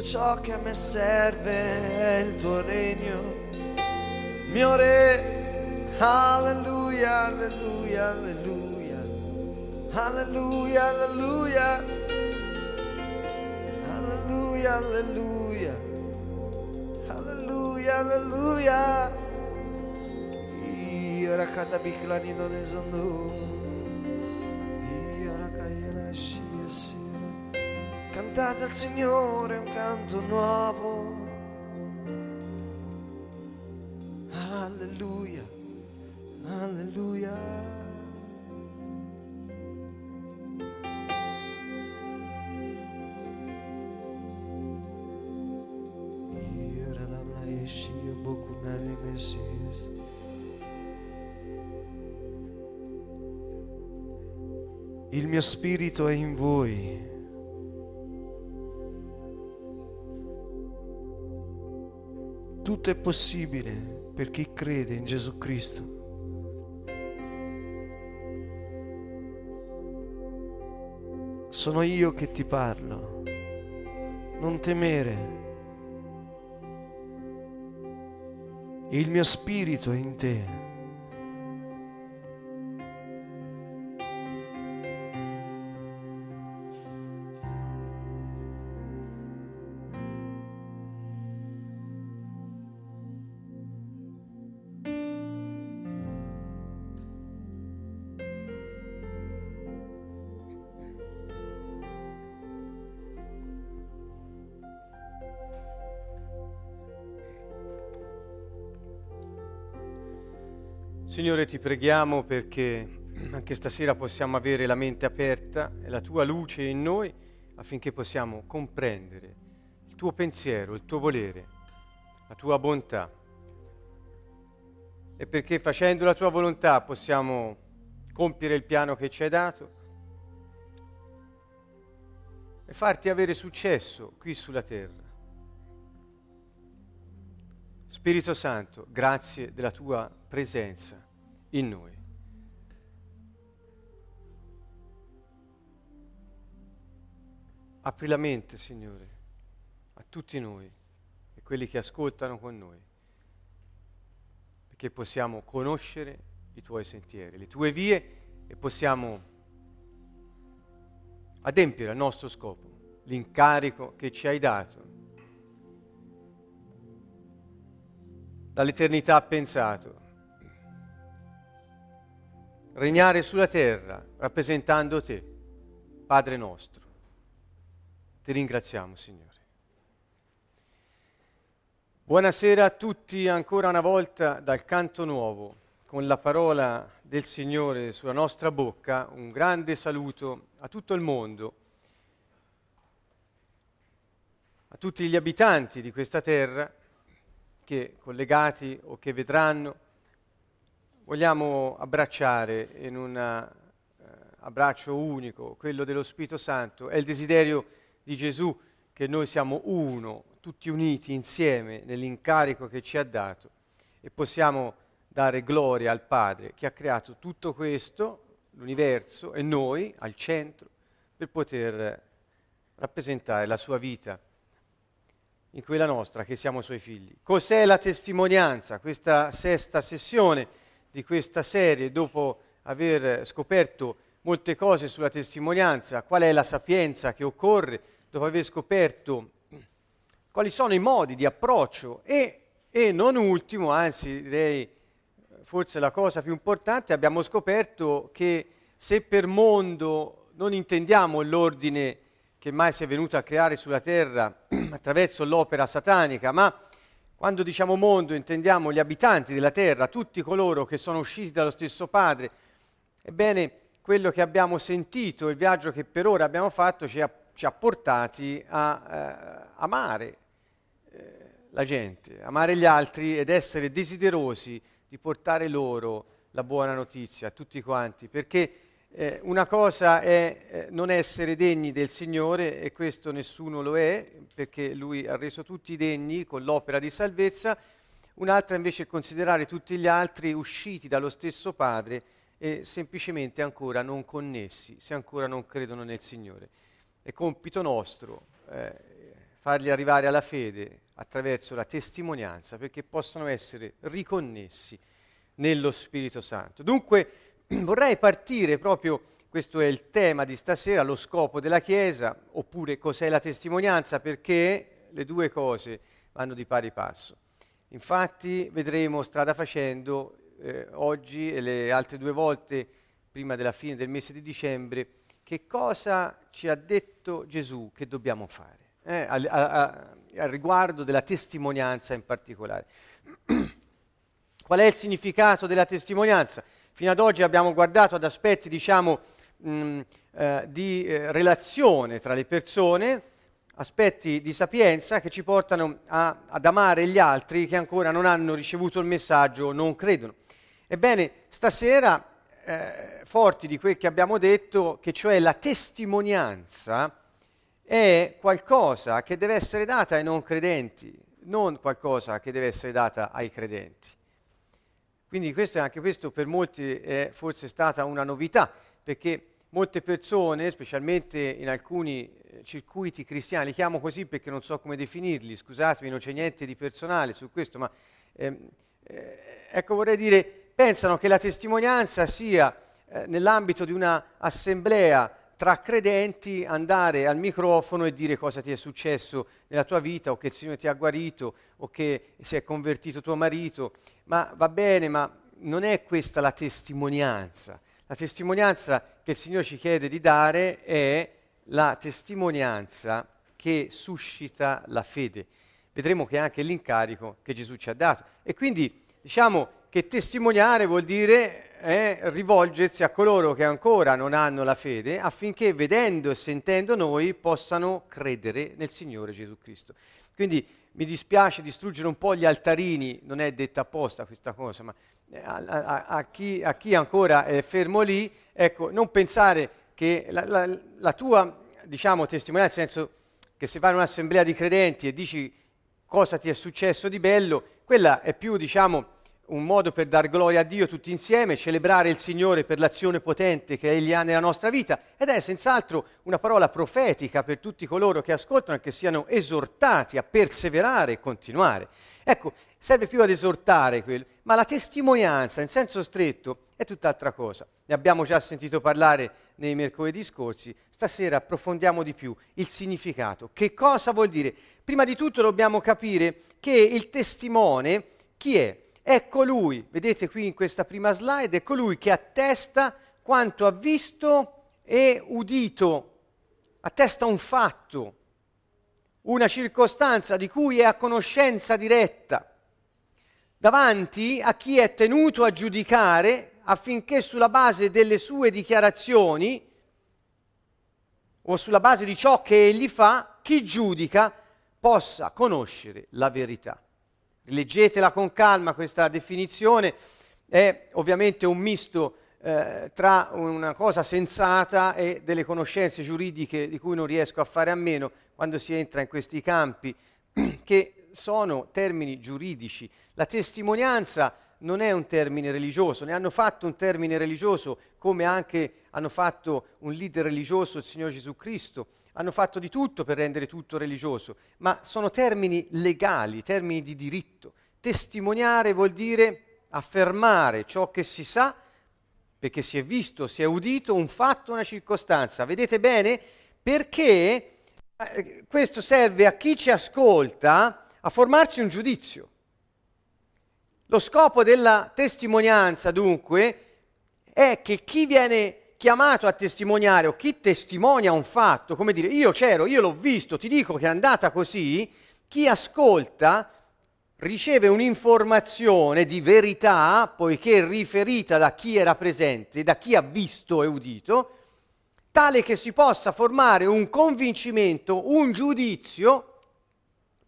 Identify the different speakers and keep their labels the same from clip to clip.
Speaker 1: Tutto ciò che a me serve è il tuo regno, mio re. Alleluia, alleluia, alleluia. Alleluia, alleluia. Alleluia, alleluia. Alleluia, alleluia. Io rakata biklanino de zondu. Cantate al Signore un canto nuovo. Alleluia. Alleluia. Ira la mlaeshia bokunani mesis. Il mio spirito è in voi. Tutto è possibile per chi crede in Gesù Cristo. Sono io che ti parlo. Non temere. Il mio spirito è in te.
Speaker 2: Signore, ti preghiamo perché anche stasera possiamo avere la mente aperta e la tua luce in noi affinché possiamo comprendere il tuo pensiero, il tuo volere, la tua bontà. E perché facendo la tua volontà possiamo compiere il piano che ci hai dato e farti avere successo qui sulla terra. Spirito Santo, grazie della tua presenza in noi. Apri la mente, Signore, a tutti noi e quelli che ascoltano con noi, perché possiamo conoscere i tuoi sentieri, le tue vie e possiamo adempiere al nostro scopo, l'incarico che ci hai dato. Dall'eternità pensato, regnare sulla terra rappresentando te, Padre nostro. Ti ringraziamo, Signore. Buonasera a tutti ancora una volta dal canto nuovo, con la parola del Signore sulla nostra bocca, un grande saluto a tutto il mondo, a tutti gli abitanti di questa terra che collegati o che vedranno, vogliamo abbracciare in un uh, abbraccio unico, quello dello Spirito Santo, è il desiderio di Gesù che noi siamo uno, tutti uniti insieme nell'incarico che ci ha dato e possiamo dare gloria al Padre che ha creato tutto questo, l'universo e noi al centro per poter rappresentare la sua vita in quella nostra che siamo suoi figli. Cos'è la testimonianza? Questa sesta sessione di questa serie, dopo aver scoperto molte cose sulla testimonianza, qual è la sapienza che occorre dopo aver scoperto quali sono i modi di approccio e, e non ultimo, anzi direi forse la cosa più importante, abbiamo scoperto che se per mondo non intendiamo l'ordine che mai si è venuto a creare sulla terra attraverso l'opera satanica, ma quando diciamo mondo intendiamo gli abitanti della terra, tutti coloro che sono usciti dallo stesso Padre, ebbene quello che abbiamo sentito, il viaggio che per ora abbiamo fatto ci ha ci ha portati a eh, amare eh, la gente, amare gli altri ed essere desiderosi di portare loro la buona notizia a tutti quanti, perché eh, una cosa è eh, non essere degni del Signore e questo nessuno lo è, perché Lui ha reso tutti degni con l'opera di salvezza, un'altra invece è considerare tutti gli altri usciti dallo stesso Padre e semplicemente ancora non connessi, se ancora non credono nel Signore. È compito nostro eh, farli arrivare alla fede attraverso la testimonianza perché possano essere riconnessi nello Spirito Santo. Dunque vorrei partire proprio, questo è il tema di stasera, lo scopo della Chiesa, oppure cos'è la testimonianza, perché le due cose vanno di pari passo. Infatti vedremo strada facendo eh, oggi e le altre due volte prima della fine del mese di dicembre che cosa ci ha detto Gesù che dobbiamo fare, eh, al, a, al riguardo della testimonianza in particolare. Qual è il significato della testimonianza? Fino ad oggi abbiamo guardato ad aspetti, diciamo, mh, eh, di eh, relazione tra le persone, aspetti di sapienza che ci portano a, ad amare gli altri che ancora non hanno ricevuto il messaggio o non credono. Ebbene, stasera eh, forti di quel che abbiamo detto, che cioè la testimonianza è qualcosa che deve essere data ai non credenti, non qualcosa che deve essere data ai credenti. Quindi questo, anche questo per molti è forse stata una novità, perché molte persone, specialmente in alcuni eh, circuiti cristiani, li chiamo così perché non so come definirli, scusatemi, non c'è niente di personale su questo, ma ehm, eh, ecco vorrei dire pensano che la testimonianza sia eh, nell'ambito di un'assemblea tra credenti andare al microfono e dire cosa ti è successo nella tua vita o che il Signore ti ha guarito o che si è convertito tuo marito, ma va bene, ma non è questa la testimonianza. La testimonianza che il Signore ci chiede di dare è la testimonianza che suscita la fede. Vedremo che è anche l'incarico che Gesù ci ha dato. E quindi, diciamo, che testimoniare vuol dire eh, rivolgersi a coloro che ancora non hanno la fede affinché vedendo e sentendo noi possano credere nel Signore Gesù Cristo. Quindi mi dispiace distruggere un po' gli altarini, non è detta apposta questa cosa, ma eh, a, a, a, chi, a chi, ancora è fermo lì, ecco, non pensare che la, la, la tua diciamo, testimonianza, nel senso che se vai in un'assemblea di credenti e dici cosa ti è successo di bello, quella è più, diciamo, un modo per dar gloria a Dio tutti insieme, celebrare il Signore per l'azione potente che Egli ha nella nostra vita ed è senz'altro una parola profetica per tutti coloro che ascoltano e che siano esortati a perseverare e continuare. Ecco, serve più ad esortare quello, ma la testimonianza in senso stretto è tutt'altra cosa. Ne abbiamo già sentito parlare nei mercoledì scorsi, stasera approfondiamo di più il significato. Che cosa vuol dire? Prima di tutto dobbiamo capire che il testimone chi è? È colui, vedete qui in questa prima slide, è colui che attesta quanto ha visto e udito, attesta un fatto, una circostanza di cui è a conoscenza diretta, davanti a chi è tenuto a giudicare affinché sulla base delle sue dichiarazioni o sulla base di ciò che egli fa, chi giudica possa conoscere la verità. Leggetela con calma questa definizione, è ovviamente un misto eh, tra una cosa sensata e delle conoscenze giuridiche di cui non riesco a fare a meno quando si entra in questi campi, che sono termini giuridici. La testimonianza non è un termine religioso, ne hanno fatto un termine religioso come anche hanno fatto un leader religioso il Signore Gesù Cristo, hanno fatto di tutto per rendere tutto religioso, ma sono termini legali, termini di diritto. Testimoniare vuol dire affermare ciò che si sa perché si è visto, si è udito un fatto, una circostanza. Vedete bene? Perché eh, questo serve a chi ci ascolta a formarsi un giudizio. Lo scopo della testimonianza, dunque, è che chi viene chiamato a testimoniare o chi testimonia un fatto, come dire io c'ero, io l'ho visto, ti dico che è andata così, chi ascolta riceve un'informazione di verità, poiché riferita da chi era presente, da chi ha visto e udito, tale che si possa formare un convincimento, un giudizio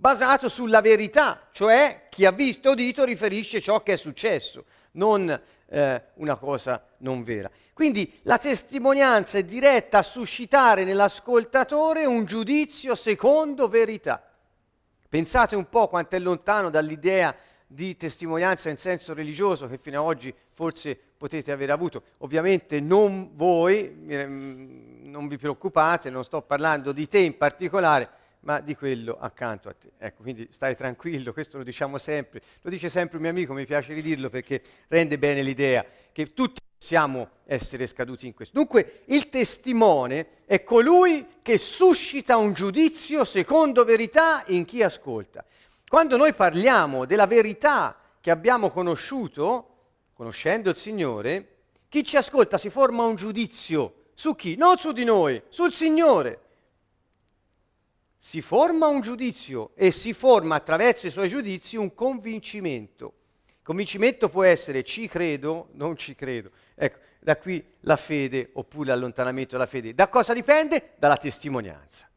Speaker 2: basato sulla verità, cioè chi ha visto e udito riferisce ciò che è successo, non eh, una cosa non vera. Quindi la testimonianza è diretta a suscitare nell'ascoltatore un giudizio secondo verità. Pensate un po' quanto è lontano dall'idea di testimonianza in senso religioso che fino ad oggi forse potete aver avuto. Ovviamente non voi, non vi preoccupate, non sto parlando di te in particolare, ma di quello accanto a te. Ecco, quindi stai tranquillo, questo lo diciamo sempre, lo dice sempre un mio amico, mi piace ridirlo perché rende bene l'idea che tutti possiamo essere scaduti in questo. Dunque il testimone è colui che suscita un giudizio secondo verità in chi ascolta. Quando noi parliamo della verità che abbiamo conosciuto, conoscendo il Signore, chi ci ascolta si forma un giudizio su chi? Non su di noi, sul Signore. Si forma un giudizio e si forma attraverso i suoi giudizi un convincimento. Convincimento può essere ci credo, non ci credo. Ecco, da qui la fede oppure l'allontanamento dalla fede. Da cosa dipende? Dalla testimonianza.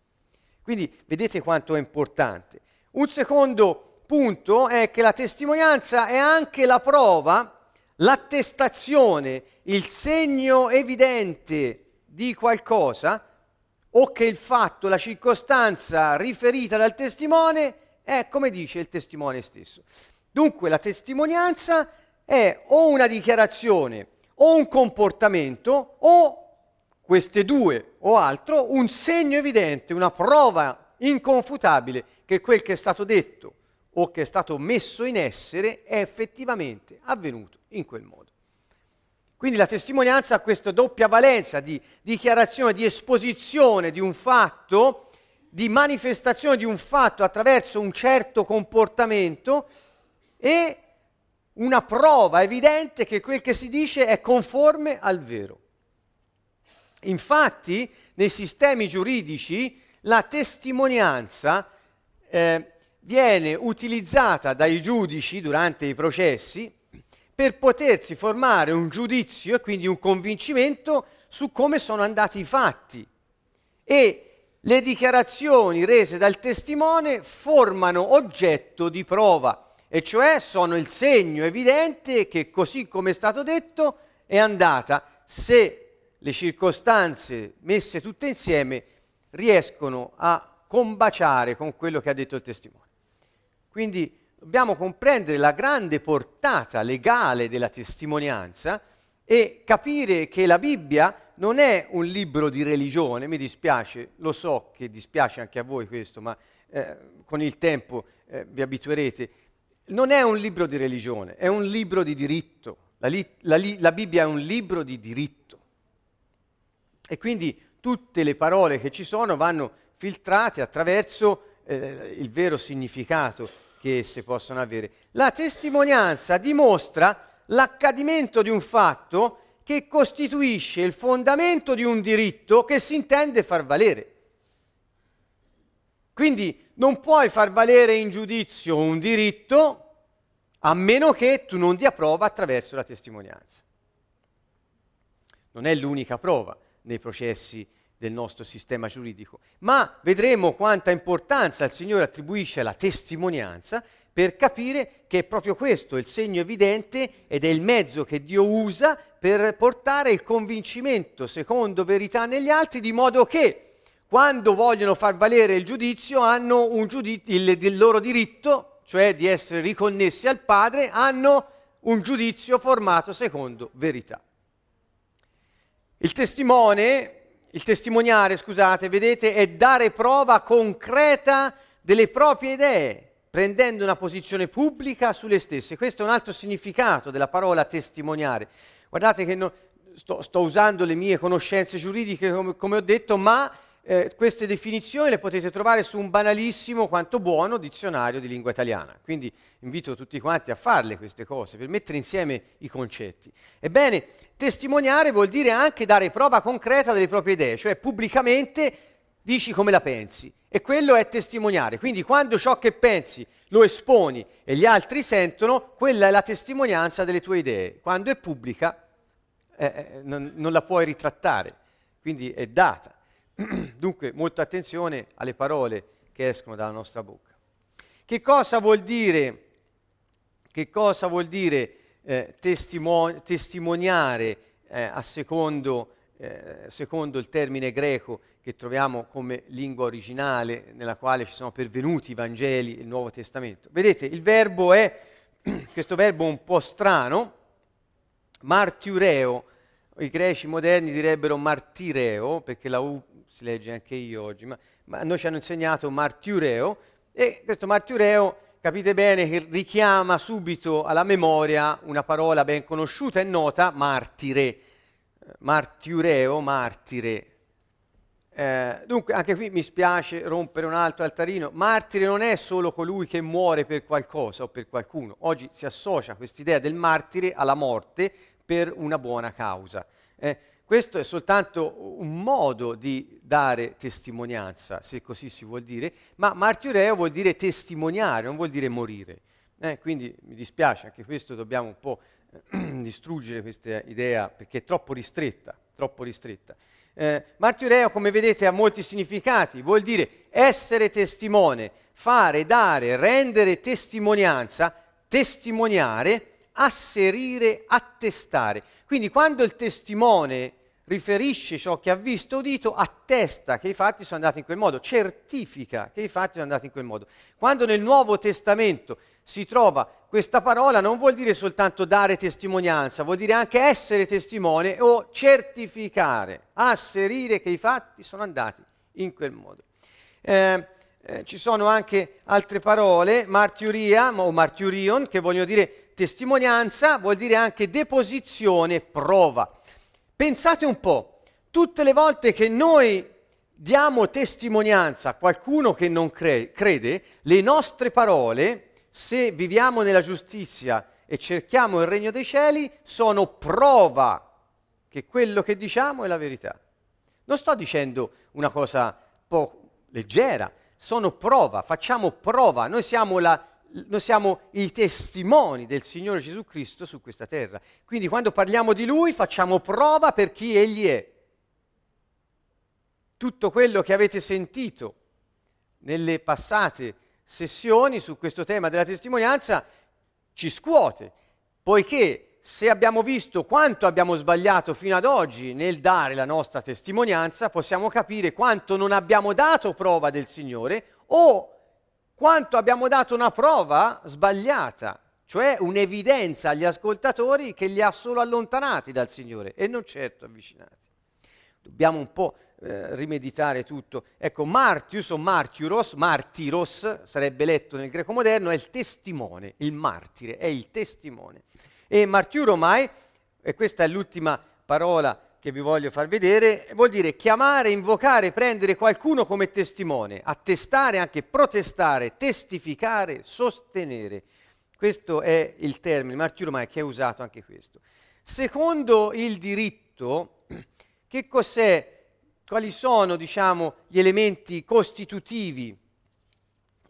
Speaker 2: Quindi vedete quanto è importante. Un secondo punto è che la testimonianza è anche la prova, l'attestazione, il segno evidente di qualcosa o che il fatto, la circostanza riferita dal testimone è come dice il testimone stesso. Dunque la testimonianza è o una dichiarazione o un comportamento o queste due o altro, un segno evidente, una prova inconfutabile che quel che è stato detto o che è stato messo in essere è effettivamente avvenuto in quel modo. Quindi la testimonianza ha questa doppia valenza di dichiarazione, di esposizione di un fatto, di manifestazione di un fatto attraverso un certo comportamento e una prova evidente che quel che si dice è conforme al vero. Infatti, nei sistemi giuridici, la testimonianza eh, viene utilizzata dai giudici durante i processi per potersi formare un giudizio e quindi un convincimento su come sono andati i fatti. E le dichiarazioni rese dal testimone formano oggetto di prova e cioè sono il segno evidente che così come è stato detto è andata se le circostanze messe tutte insieme riescono a combaciare con quello che ha detto il testimone. Quindi dobbiamo comprendere la grande portata legale della testimonianza e capire che la Bibbia non è un libro di religione, mi dispiace, lo so che dispiace anche a voi questo, ma eh, con il tempo eh, vi abituerete non è un libro di religione, è un libro di diritto. La, li, la, li, la, Bibbia è un libro di diritto. E quindi tutte le parole che ci sono vanno filtrate attraverso eh, il vero significato che esse possono avere. La testimonianza dimostra l'accadimento di un fatto che costituisce il fondamento di un diritto che si intende far valere. Quindi non puoi far valere in giudizio un diritto a meno che tu non dia prova attraverso la testimonianza. Non è l'unica prova nei processi del nostro sistema giuridico, ma vedremo quanta importanza il Signore attribuisce alla testimonianza per capire che è proprio questo il segno evidente ed è il mezzo che Dio usa per portare il convincimento secondo verità negli altri, di modo che quando vogliono far valere il giudizio hanno giudizio, il, il loro diritto, cioè di essere riconnessi al Padre, hanno un giudizio formato secondo verità. Il testimone, il testimoniare, scusate, vedete, è dare prova concreta delle proprie idee, prendendo una posizione pubblica sulle stesse. Questo è un altro significato della parola testimoniare. Guardate che non, sto, sto, usando le mie conoscenze giuridiche, come, come ho detto, ma eh, queste definizioni le potete trovare su un banalissimo quanto buono dizionario di lingua italiana. Quindi invito tutti quanti a farle queste cose per mettere insieme i concetti. Ebbene, testimoniare vuol dire anche dare prova concreta delle proprie idee, cioè pubblicamente dici come la pensi. E quello è testimoniare. Quindi quando ciò che pensi lo esponi e gli altri sentono, quella è la testimonianza delle tue idee. Quando è pubblica eh, eh non, non la puoi ritrattare, quindi è data. Dunque, molta attenzione alle parole che escono dalla nostra bocca. Che cosa vuol dire, cosa vuol dire eh, testimon- testimoniare eh, a secondo, eh, secondo il termine greco che troviamo come lingua originale nella quale ci sono pervenuti i Vangeli e il Nuovo Testamento? Vedete, il verbo è, questo verbo un po' strano, martiureo, i greci moderni direbbero martireo, perché la U si legge anche io oggi, ma, ma noi ci hanno insegnato martiureo, e questo martiureo, capite bene, che richiama subito alla memoria una parola ben conosciuta e nota, martire, martiureo, martire. Eh, dunque, anche qui mi spiace rompere un altro altarino. Martire non è solo colui che muore per qualcosa o per qualcuno. Oggi si associa quest'idea del martire alla morte per una buona causa. Eh, questo è soltanto un modo di dare testimonianza, se così si vuol dire, ma martireo vuol dire testimoniare, non vuol dire morire. Eh, quindi mi dispiace, anche questo dobbiamo un po' distruggere questa idea perché è troppo ristretta, troppo ristretta. Eh, martireo, come vedete, ha molti significati, vuol dire essere testimone, fare, dare, rendere testimonianza, testimoniare, asserire, attestare. Quindi quando il testimone riferisce ciò che ha visto o udito, attesta che i fatti sono andati in quel modo, certifica che i fatti sono andati in quel modo. Quando nel Nuovo Testamento si trova questa parola non vuol dire soltanto dare testimonianza, vuol dire anche essere testimone o certificare, asserire che i fatti sono andati in quel modo. Eh, eh, ci sono anche altre parole, martiuria o martiurion, che vogliono dire testimonianza, vuol dire anche deposizione, prova. Pensate un po', tutte le volte che noi diamo testimonianza a qualcuno che non cre- crede, le nostre parole, se viviamo nella giustizia e cerchiamo il regno dei cieli, sono prova che quello che diciamo è la verità. Non sto dicendo una cosa po' leggera, sono prova, facciamo prova, noi siamo la noi siamo i testimoni del Signore Gesù Cristo su questa terra. Quindi quando parliamo di Lui facciamo prova per chi Egli è. Tutto quello che avete sentito nelle passate sessioni su questo tema della testimonianza ci scuote, poiché se abbiamo visto quanto abbiamo sbagliato fino ad oggi nel dare la nostra testimonianza, possiamo capire quanto non abbiamo dato prova del Signore o quanto abbiamo dato una prova sbagliata, cioè un'evidenza agli ascoltatori che li ha solo allontanati dal Signore e non certo avvicinati. Dobbiamo un po' eh, rimeditare tutto. Ecco, martius o martyros, martiros sarebbe letto nel greco moderno, è il testimone, il martire, è il testimone. E martiuromai, e questa è l'ultima parola che vi voglio far vedere, vuol dire chiamare, invocare, prendere qualcuno come testimone, attestare, anche protestare, testificare, sostenere. Questo è il termine, martirio mai che è usato anche questo. Secondo il diritto, che cos'è, quali sono, diciamo, gli elementi costitutivi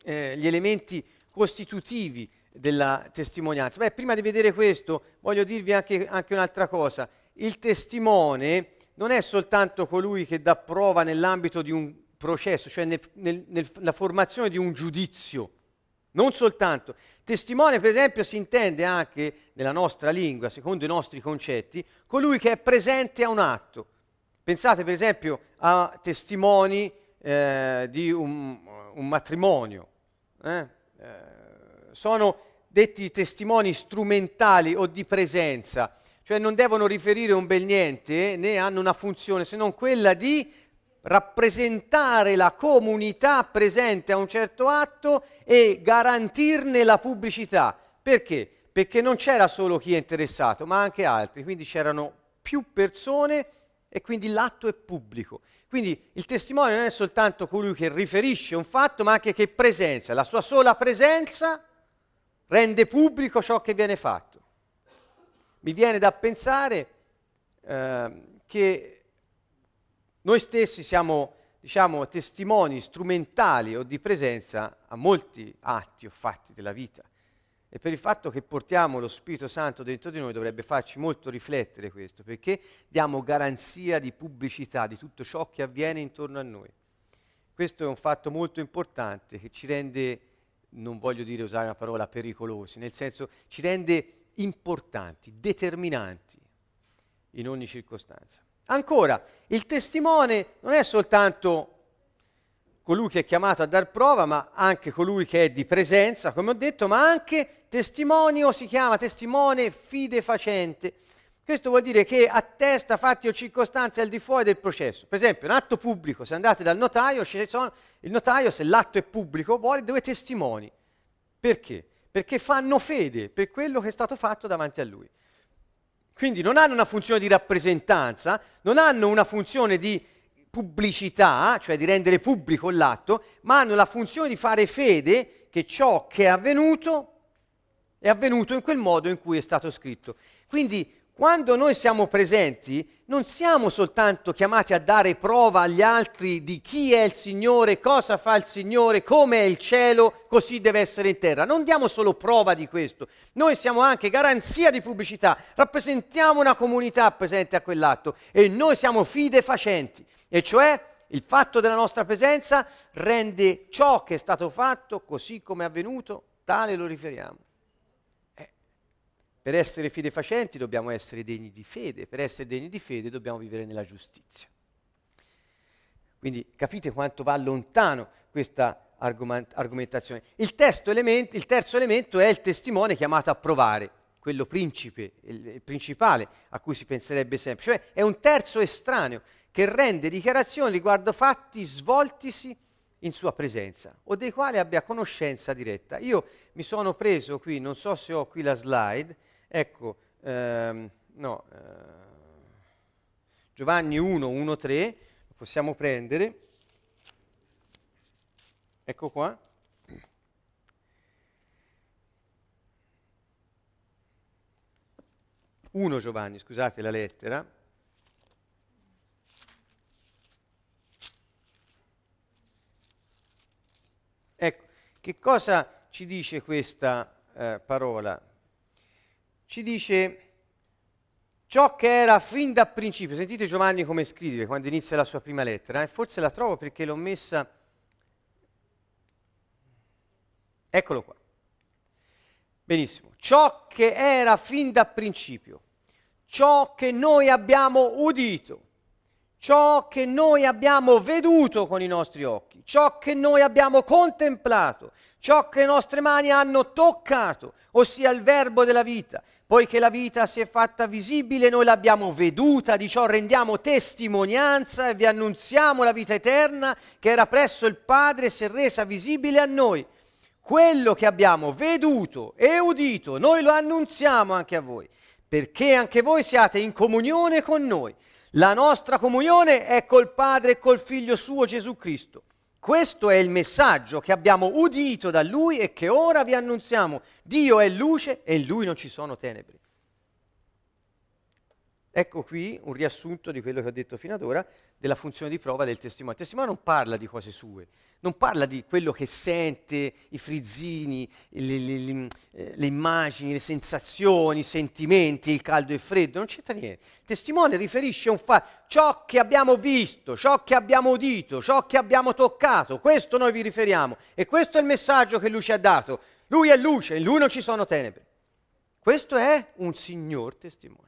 Speaker 2: eh, gli elementi costitutivi della testimonianza? Beh, prima di vedere questo voglio dirvi anche, anche un'altra cosa. Il testimone non è soltanto colui che dà prova nell'ambito di un processo, cioè nel, nel, nella formazione di un giudizio, non soltanto. Testimone, per esempio, si intende anche nella nostra lingua, secondo i nostri concetti, colui che è presente a un atto. Pensate, per esempio, a testimoni eh, di un, un matrimonio. Eh? Eh, sono detti testimoni strumentali o di presenza, cioè non devono riferire un bel niente né hanno una funzione se non quella di rappresentare la comunità presente a un certo atto e garantirne la pubblicità. Perché? Perché non c'era solo chi è interessato, ma anche altri, quindi c'erano più persone e quindi l'atto è pubblico. Quindi il testimone non è soltanto colui che riferisce un fatto, ma anche che presenza. La sua sola presenza rende pubblico ciò che viene fatto. Mi viene da pensare eh, che noi stessi siamo, diciamo, testimoni strumentali o di presenza a molti atti o fatti della vita. E per il fatto che portiamo lo Spirito Santo dentro di noi dovrebbe farci molto riflettere questo, perché diamo garanzia di pubblicità di tutto ciò che avviene intorno a noi. Questo è un fatto molto importante che ci rende, non voglio dire usare una parola pericolosi, nel senso ci rende importanti, determinanti in ogni circostanza. Ancora, il testimone non è soltanto colui che è chiamato a dar prova, ma anche colui che è di presenza, come ho detto, ma anche testimonio si chiama testimone fidefacente. Questo vuol dire che attesta fatti o circostanze al di fuori del processo. Per esempio, un atto pubblico, se andate dal notaio, sono, il notaio, se l'atto è pubblico, vuole due testimoni. Perché? Perché fanno fede per quello che è stato fatto davanti a lui. Quindi non hanno una funzione di rappresentanza, non hanno una funzione di pubblicità, cioè di rendere pubblico l'atto, ma hanno la funzione di fare fede che ciò che è avvenuto è avvenuto in quel modo in cui è stato scritto. Quindi quando noi siamo presenti, non siamo soltanto chiamati a dare prova agli altri di chi è il Signore, cosa fa il Signore, come è il cielo, così deve essere in terra. Non diamo solo prova di questo, noi siamo anche garanzia di pubblicità, rappresentiamo una comunità presente a quell'atto e noi siamo fidefacenti, e cioè il fatto della nostra presenza rende ciò che è stato fatto così come è avvenuto, tale lo riferiamo. Per essere fidefacenti dobbiamo essere degni di fede, per essere degni di fede dobbiamo vivere nella giustizia. Quindi capite quanto va lontano questa argomentazione. Il, elemento, il terzo elemento è il testimone chiamato a provare, quello principe, il principale a cui si penserebbe sempre, cioè è un terzo estraneo che rende dichiarazioni riguardo fatti svoltisi in sua presenza o dei quali abbia conoscenza diretta. Io mi sono preso qui, non so se ho qui la slide, Ecco, ehm, no, eh, Giovanni 1, 1, 3, lo possiamo prendere. Ecco qua. Uno Giovanni, scusate la lettera. Ecco, che cosa ci dice questa eh, parola? Ci dice ciò che era fin da principio. Sentite Giovanni come scrive quando inizia la sua prima lettera, eh? forse la trovo perché l'ho messa... Eccolo qua. Benissimo. Ciò che era fin da principio, ciò che noi abbiamo udito, ciò che noi abbiamo veduto con i nostri occhi, ciò che noi abbiamo contemplato, ciò che le nostre mani hanno toccato, ossia il verbo della vita. Poiché la vita si è fatta visibile, noi l'abbiamo veduta, di ciò rendiamo testimonianza e vi annunziamo la vita eterna che era presso il Padre e si è resa visibile a noi. Quello che abbiamo veduto e udito, noi lo annunziamo anche a voi, perché anche voi siate in comunione con noi. La nostra comunione è col Padre e col Figlio suo Gesù Cristo. Questo è il messaggio che abbiamo udito da Lui e che ora vi annunziamo. Dio è luce e in Lui non ci sono tenebre. Ecco qui un riassunto di quello che ho detto fino ad ora della funzione di prova del testimone. Il testimone non parla di cose sue, non parla di quello che sente, i frizzini, le, le, le, eh, immagini, le sensazioni, i sentimenti, il caldo e il freddo, non c'entra niente. Il testimone riferisce un fatto, ciò che abbiamo visto, ciò che abbiamo udito, ciò che abbiamo toccato, questo noi vi riferiamo e questo è il messaggio che lui ci ha dato. Lui è luce, in lui non ci sono tenebre. Questo è un signor testimone.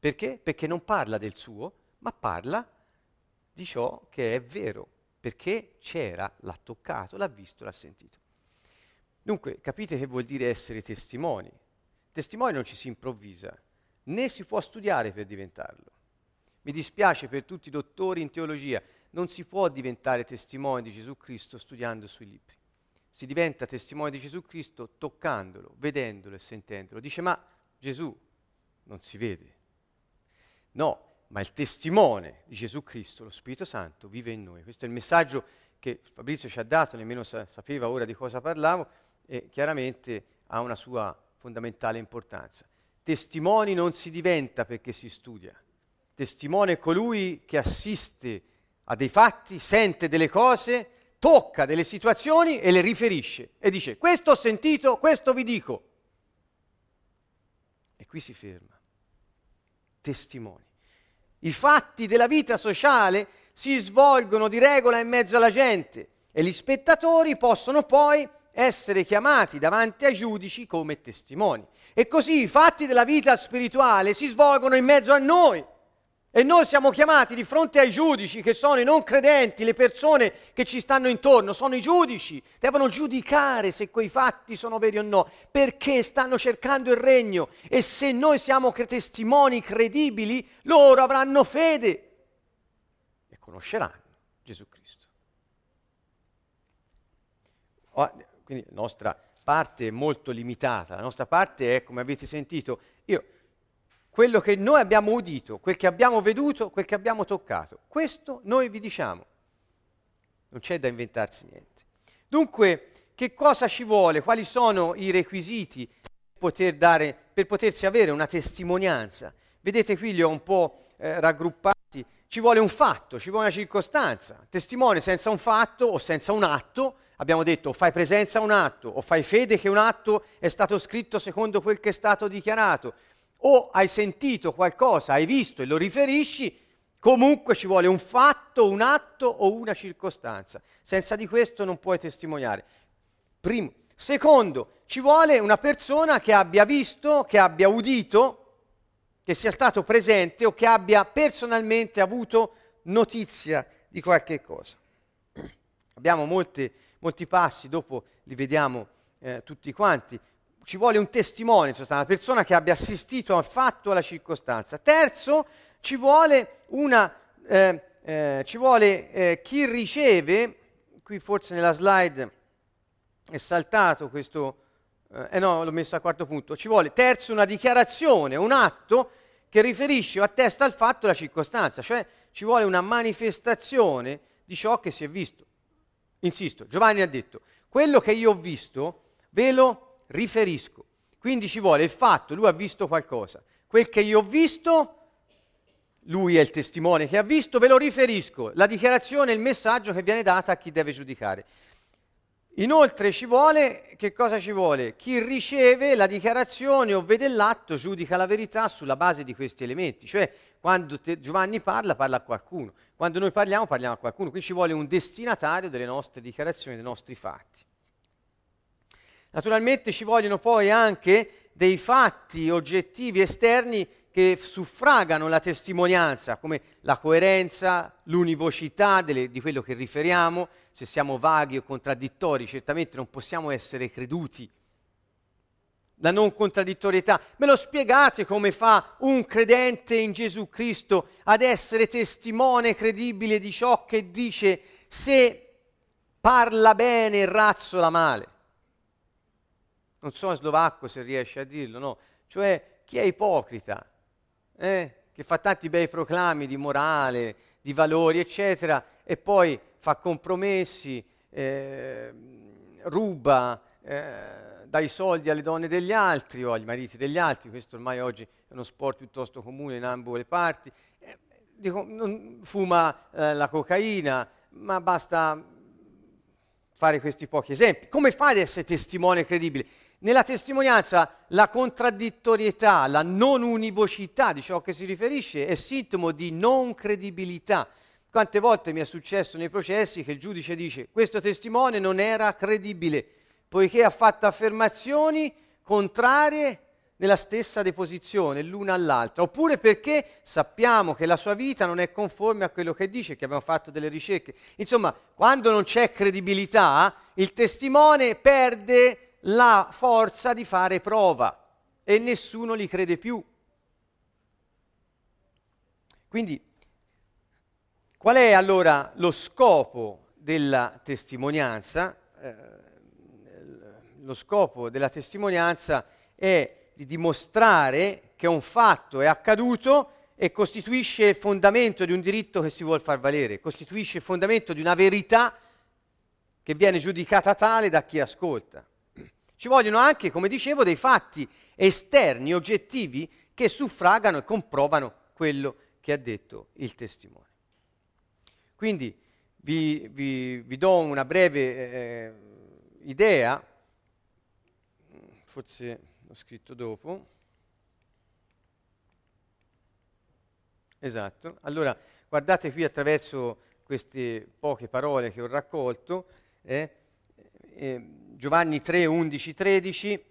Speaker 2: Perché? Perché non parla del suo, ma parla di ciò che è vero, perché c'era, l'ha toccato, l'ha visto, l'ha sentito. Dunque, capite che vuol dire essere testimoni? Testimoni non ci si improvvisa, né si può studiare per diventarlo. Mi dispiace per tutti i dottori in teologia, non si può diventare testimone di Gesù Cristo studiando sui libri. Si diventa testimone di Gesù Cristo toccandolo, vedendolo e sentendolo. Dice, ma Gesù non si vede. No, ma il testimone di Gesù Cristo, lo Spirito Santo, vive in noi. Questo è il messaggio che Fabrizio ci ha dato, nemmeno sa- sapeva ora di cosa parlavo, e chiaramente ha una sua fondamentale importanza. Testimoni non si diventa perché si studia. Testimone è colui che assiste a dei fatti, sente delle cose, tocca delle situazioni e le riferisce e dice questo ho sentito, questo vi dico. E qui si ferma. Testimoni. I fatti della vita sociale si svolgono di regola in mezzo alla gente e gli spettatori possono poi essere chiamati davanti ai giudici come testimoni. E così i fatti della vita spirituale si svolgono in mezzo a noi. E noi siamo chiamati di fronte ai giudici che sono i non credenti, le persone che ci stanno intorno, sono i giudici, devono giudicare se quei fatti sono veri o no, perché stanno cercando il regno. E se noi siamo testimoni credibili, loro avranno fede e conosceranno Gesù Cristo. Quindi la nostra parte è molto limitata, la nostra parte è, come avete sentito, io quello che noi abbiamo udito, quel che abbiamo veduto, quel che abbiamo toccato. Questo noi vi diciamo. Non c'è da inventarsi niente. Dunque, che cosa ci vuole? Quali sono i requisiti per, poter dare, per potersi avere una testimonianza? Vedete qui li ho un po' eh, raggruppati. Ci vuole un fatto, ci vuole una circostanza. Testimone senza un fatto o senza un atto, abbiamo detto o fai presenza a un atto o fai fede che un atto è stato scritto secondo quel che è stato dichiarato o hai sentito qualcosa, hai visto e lo riferisci, comunque ci vuole un fatto, un atto o una circostanza. Senza di questo non puoi testimoniare. Primo. Secondo, ci vuole una persona che abbia visto, che abbia udito, che sia stato presente o che abbia personalmente avuto notizia di qualche cosa. Abbiamo molti, molti passi, dopo li vediamo eh, tutti quanti ci vuole un testimone, cioè una persona che abbia assistito al fatto, alla circostanza. Terzo, ci vuole, una, eh, eh, ci vuole eh, chi riceve, qui forse nella slide è saltato questo, eh no, l'ho messo a quarto punto, ci vuole terzo una dichiarazione, un atto che riferisce o attesta al fatto la circostanza, cioè ci vuole una manifestazione di ciò che si è visto. Insisto, Giovanni ha detto, quello che io ho visto ve lo riferisco. Quindi ci vuole il fatto, lui ha visto qualcosa. Quel che io ho visto, lui è il testimone che ha visto, ve lo riferisco. La dichiarazione il messaggio che viene data a chi deve giudicare. Inoltre ci vuole, che cosa ci vuole? Chi riceve la dichiarazione o vede l'atto giudica la verità sulla base di questi elementi, cioè quando te, Giovanni parla, parla a qualcuno, quando noi parliamo, parliamo a qualcuno, qui ci vuole un destinatario delle nostre dichiarazioni, dei nostri fatti. Naturalmente ci vogliono poi anche dei fatti oggettivi esterni che suffragano la testimonianza, come la coerenza, l'univocità delle, di quello che riferiamo. Se siamo vaghi o contraddittori, certamente non possiamo essere creduti. La non contraddittorietà. Me lo spiegate come fa un credente in Gesù Cristo ad essere testimone credibile di ciò che dice se parla bene e razzola male? Non so slovacco se riesce a dirlo, no? Cioè chi è ipocrita, eh? che fa tanti bei proclami di morale, di valori, eccetera, e poi fa compromessi, eh, ruba, eh, dai soldi alle donne degli altri o agli mariti degli altri, questo ormai oggi è uno sport piuttosto comune in ambo le parti, eh, dico, non fuma eh, la cocaina, ma basta fare questi pochi esempi. Come fai ad essere testimone credibile? Nella testimonianza la contraddittorietà, la non univocità di ciò che si riferisce è sintomo di non credibilità. Quante volte mi è successo nei processi che il giudice dice questo testimone non era credibile poiché ha fatto affermazioni contrarie nella stessa deposizione l'una all'altra, oppure perché sappiamo che la sua vita non è conforme a quello che dice, che abbiamo fatto delle ricerche. Insomma, quando non c'è credibilità, il testimone perde la forza di fare prova e nessuno li crede più. Quindi, qual è allora lo scopo della testimonianza? Eh, lo scopo della testimonianza è di dimostrare che un fatto è accaduto e costituisce il fondamento di un diritto che si vuole far valere, costituisce il fondamento di una verità che viene giudicata tale da chi ascolta. Ci vogliono anche, come dicevo, dei fatti esterni, oggettivi, che suffragano e comprovano quello che ha detto il testimone. Quindi vi, vi, vi do una breve eh, idea, forse l'ho scritto dopo. Esatto, allora guardate qui attraverso queste poche parole che ho raccolto. Eh, eh, Giovanni 3, 11, 13,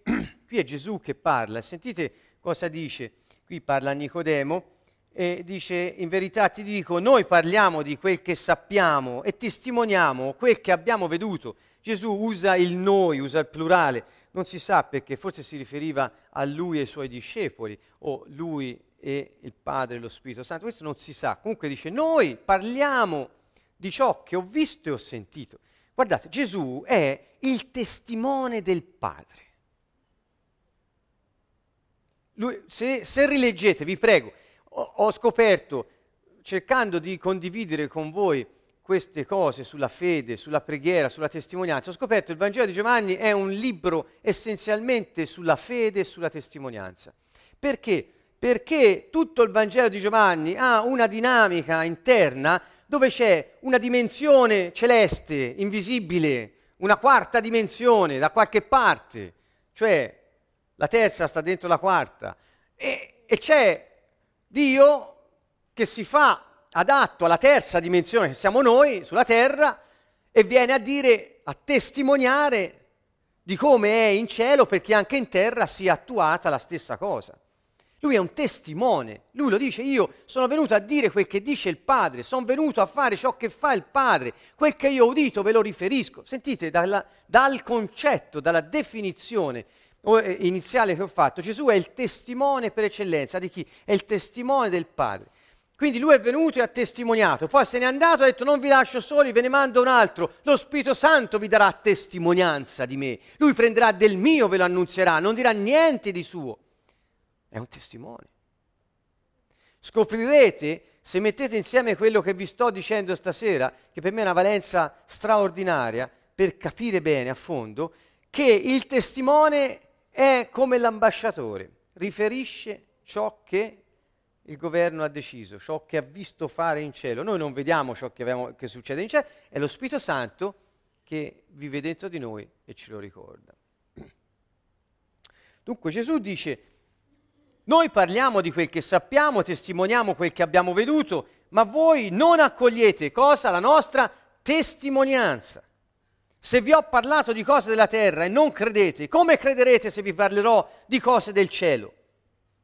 Speaker 2: qui è Gesù che parla, sentite cosa dice, qui parla Nicodemo e dice in verità ti dico, noi parliamo di quel che sappiamo e testimoniamo quel che abbiamo veduto. Gesù usa il noi, usa il plurale, non si sa perché, forse si riferiva a lui e ai suoi discepoli o lui e il Padre e lo Spirito Santo, questo non si sa. Comunque dice noi parliamo di ciò che ho visto e ho sentito. Guardate, Gesù è il testimone del Padre. Lui, se, se, rileggete, vi prego, ho, ho scoperto, cercando di condividere con voi queste cose sulla fede, sulla preghiera, sulla testimonianza, ho scoperto che il Vangelo di Giovanni è un libro essenzialmente sulla fede e sulla testimonianza. Perché? Perché tutto il Vangelo di Giovanni ha una dinamica interna dove c'è una dimensione celeste, invisibile, una quarta dimensione da qualche parte, cioè la terza sta dentro la quarta, e, e c'è Dio che si fa adatto alla terza dimensione che siamo noi sulla terra e viene a dire, a testimoniare di come è in cielo perché anche in terra sia attuata la stessa cosa. Lui è un testimone, lui lo dice, io sono venuto a dire quel che dice il Padre, sono venuto a fare ciò che fa il Padre, quel che io ho udito ve lo riferisco. Sentite, dalla, dal concetto, dalla definizione eh, iniziale che ho fatto, Gesù è il testimone per eccellenza di chi? È il testimone del Padre. Quindi lui è venuto e ha testimoniato, poi se n'è andato e ha detto non vi lascio soli, ve ne mando un altro, lo Spirito Santo vi darà testimonianza di me, lui prenderà del mio, ve lo annunzierà, non dirà niente di suo è un testimone. Scoprirete, se mettete insieme quello che vi sto dicendo stasera, che per me è una valenza straordinaria, per capire bene a fondo, che il testimone è come l'ambasciatore, riferisce ciò che il governo ha deciso, ciò che ha visto fare in cielo. Noi non vediamo ciò che, abbiamo, che succede in cielo, è lo Spirito Santo che vive dentro di noi e ce lo ricorda. Dunque Gesù dice, noi parliamo di quel che sappiamo, testimoniamo quel che abbiamo veduto, ma voi non accogliete cosa? La nostra testimonianza. Se vi ho parlato di cose della terra e non credete, come crederete se vi parlerò di cose del cielo?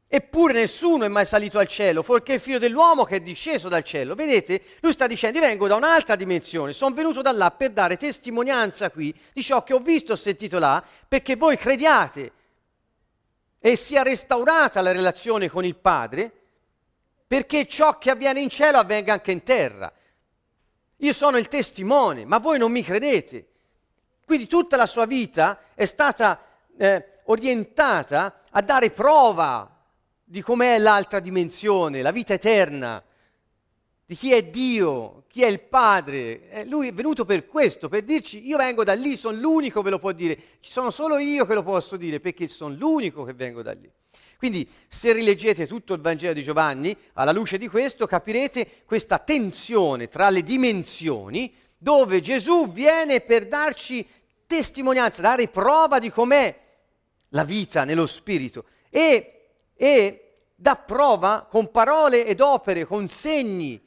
Speaker 2: Eppure nessuno è mai salito al cielo, fuorché il figlio dell'uomo che è disceso dal cielo. Vedete? Lui sta dicendo, io vengo da un'altra dimensione, sono venuto da là per dare testimonianza qui di ciò che ho visto e sentito là, perché voi crediate e sia restaurata la relazione con il Padre, perché ciò che avviene in cielo avvenga anche in terra. Io sono il testimone, ma voi non mi credete. Quindi tutta la sua vita è stata eh, orientata a dare prova di com'è l'altra dimensione, la vita eterna. Di chi è Dio, chi è il Padre. Eh, lui è venuto per questo, per dirci io vengo da lì, sono l'unico che lo può dire, ci sono solo io che lo posso dire perché sono l'unico che vengo da lì. Quindi se rileggete tutto il Vangelo di Giovanni, alla luce di questo capirete questa tensione tra le dimensioni dove Gesù viene per darci testimonianza, dare prova di com'è la vita nello Spirito e, e dà prova con parole ed opere, con segni,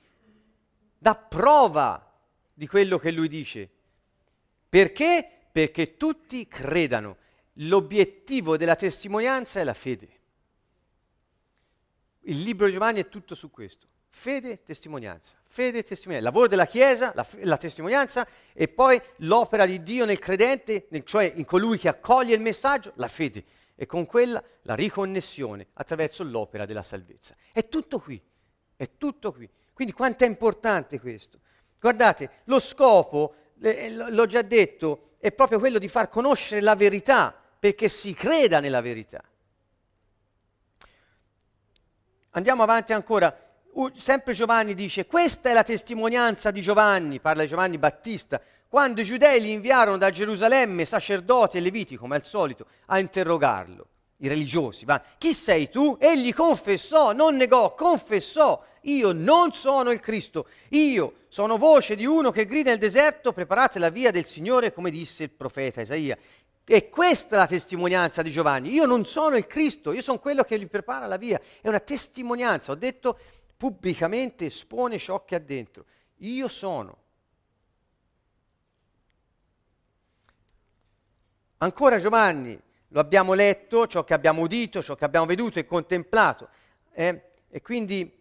Speaker 2: dà prova di quello che lui dice. Perché? Perché tutti credano. L'obiettivo della testimonianza è la fede. Il libro di Giovanni è tutto su questo. Fede e testimonianza. Fede testimonianza. Il lavoro della Chiesa, la, la, testimonianza e poi l'opera di Dio nel credente, cioè in colui che accoglie il messaggio, la fede. E con quella la riconnessione attraverso l'opera della salvezza. È tutto qui. È tutto qui. Quindi quanto è importante questo? Guardate, lo scopo, eh, l'ho già detto, è proprio quello di far conoscere la verità, perché si creda nella verità. Andiamo avanti ancora. Sempre Giovanni dice, questa è la testimonianza di Giovanni, parla di Giovanni Battista, quando i giudei gli inviarono da Gerusalemme sacerdoti e leviti, come al solito, a interrogarlo i religiosi, va. Chi sei tu? Egli confessò, non negò, confessò, io non sono il Cristo, io sono voce di uno che grida nel deserto, preparate la via del Signore, come disse il profeta Isaia. E questa è la testimonianza di Giovanni, io non sono il Cristo, io sono quello che gli prepara la via, è una testimonianza, ho detto pubblicamente, espone ciò che ha dentro, io sono. Ancora Giovanni, lo abbiamo letto, ciò che abbiamo udito, ciò che abbiamo veduto e contemplato. Eh? E quindi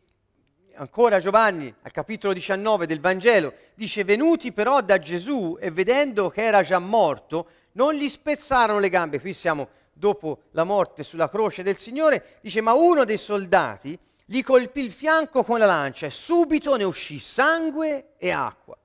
Speaker 2: ancora Giovanni al capitolo 19 del Vangelo dice venuti però da Gesù e vedendo che era già morto, non gli spezzarono le gambe. Qui siamo dopo la morte sulla croce del Signore, dice ma uno dei soldati gli colpì il fianco con la lancia e subito ne uscì sangue e acqua.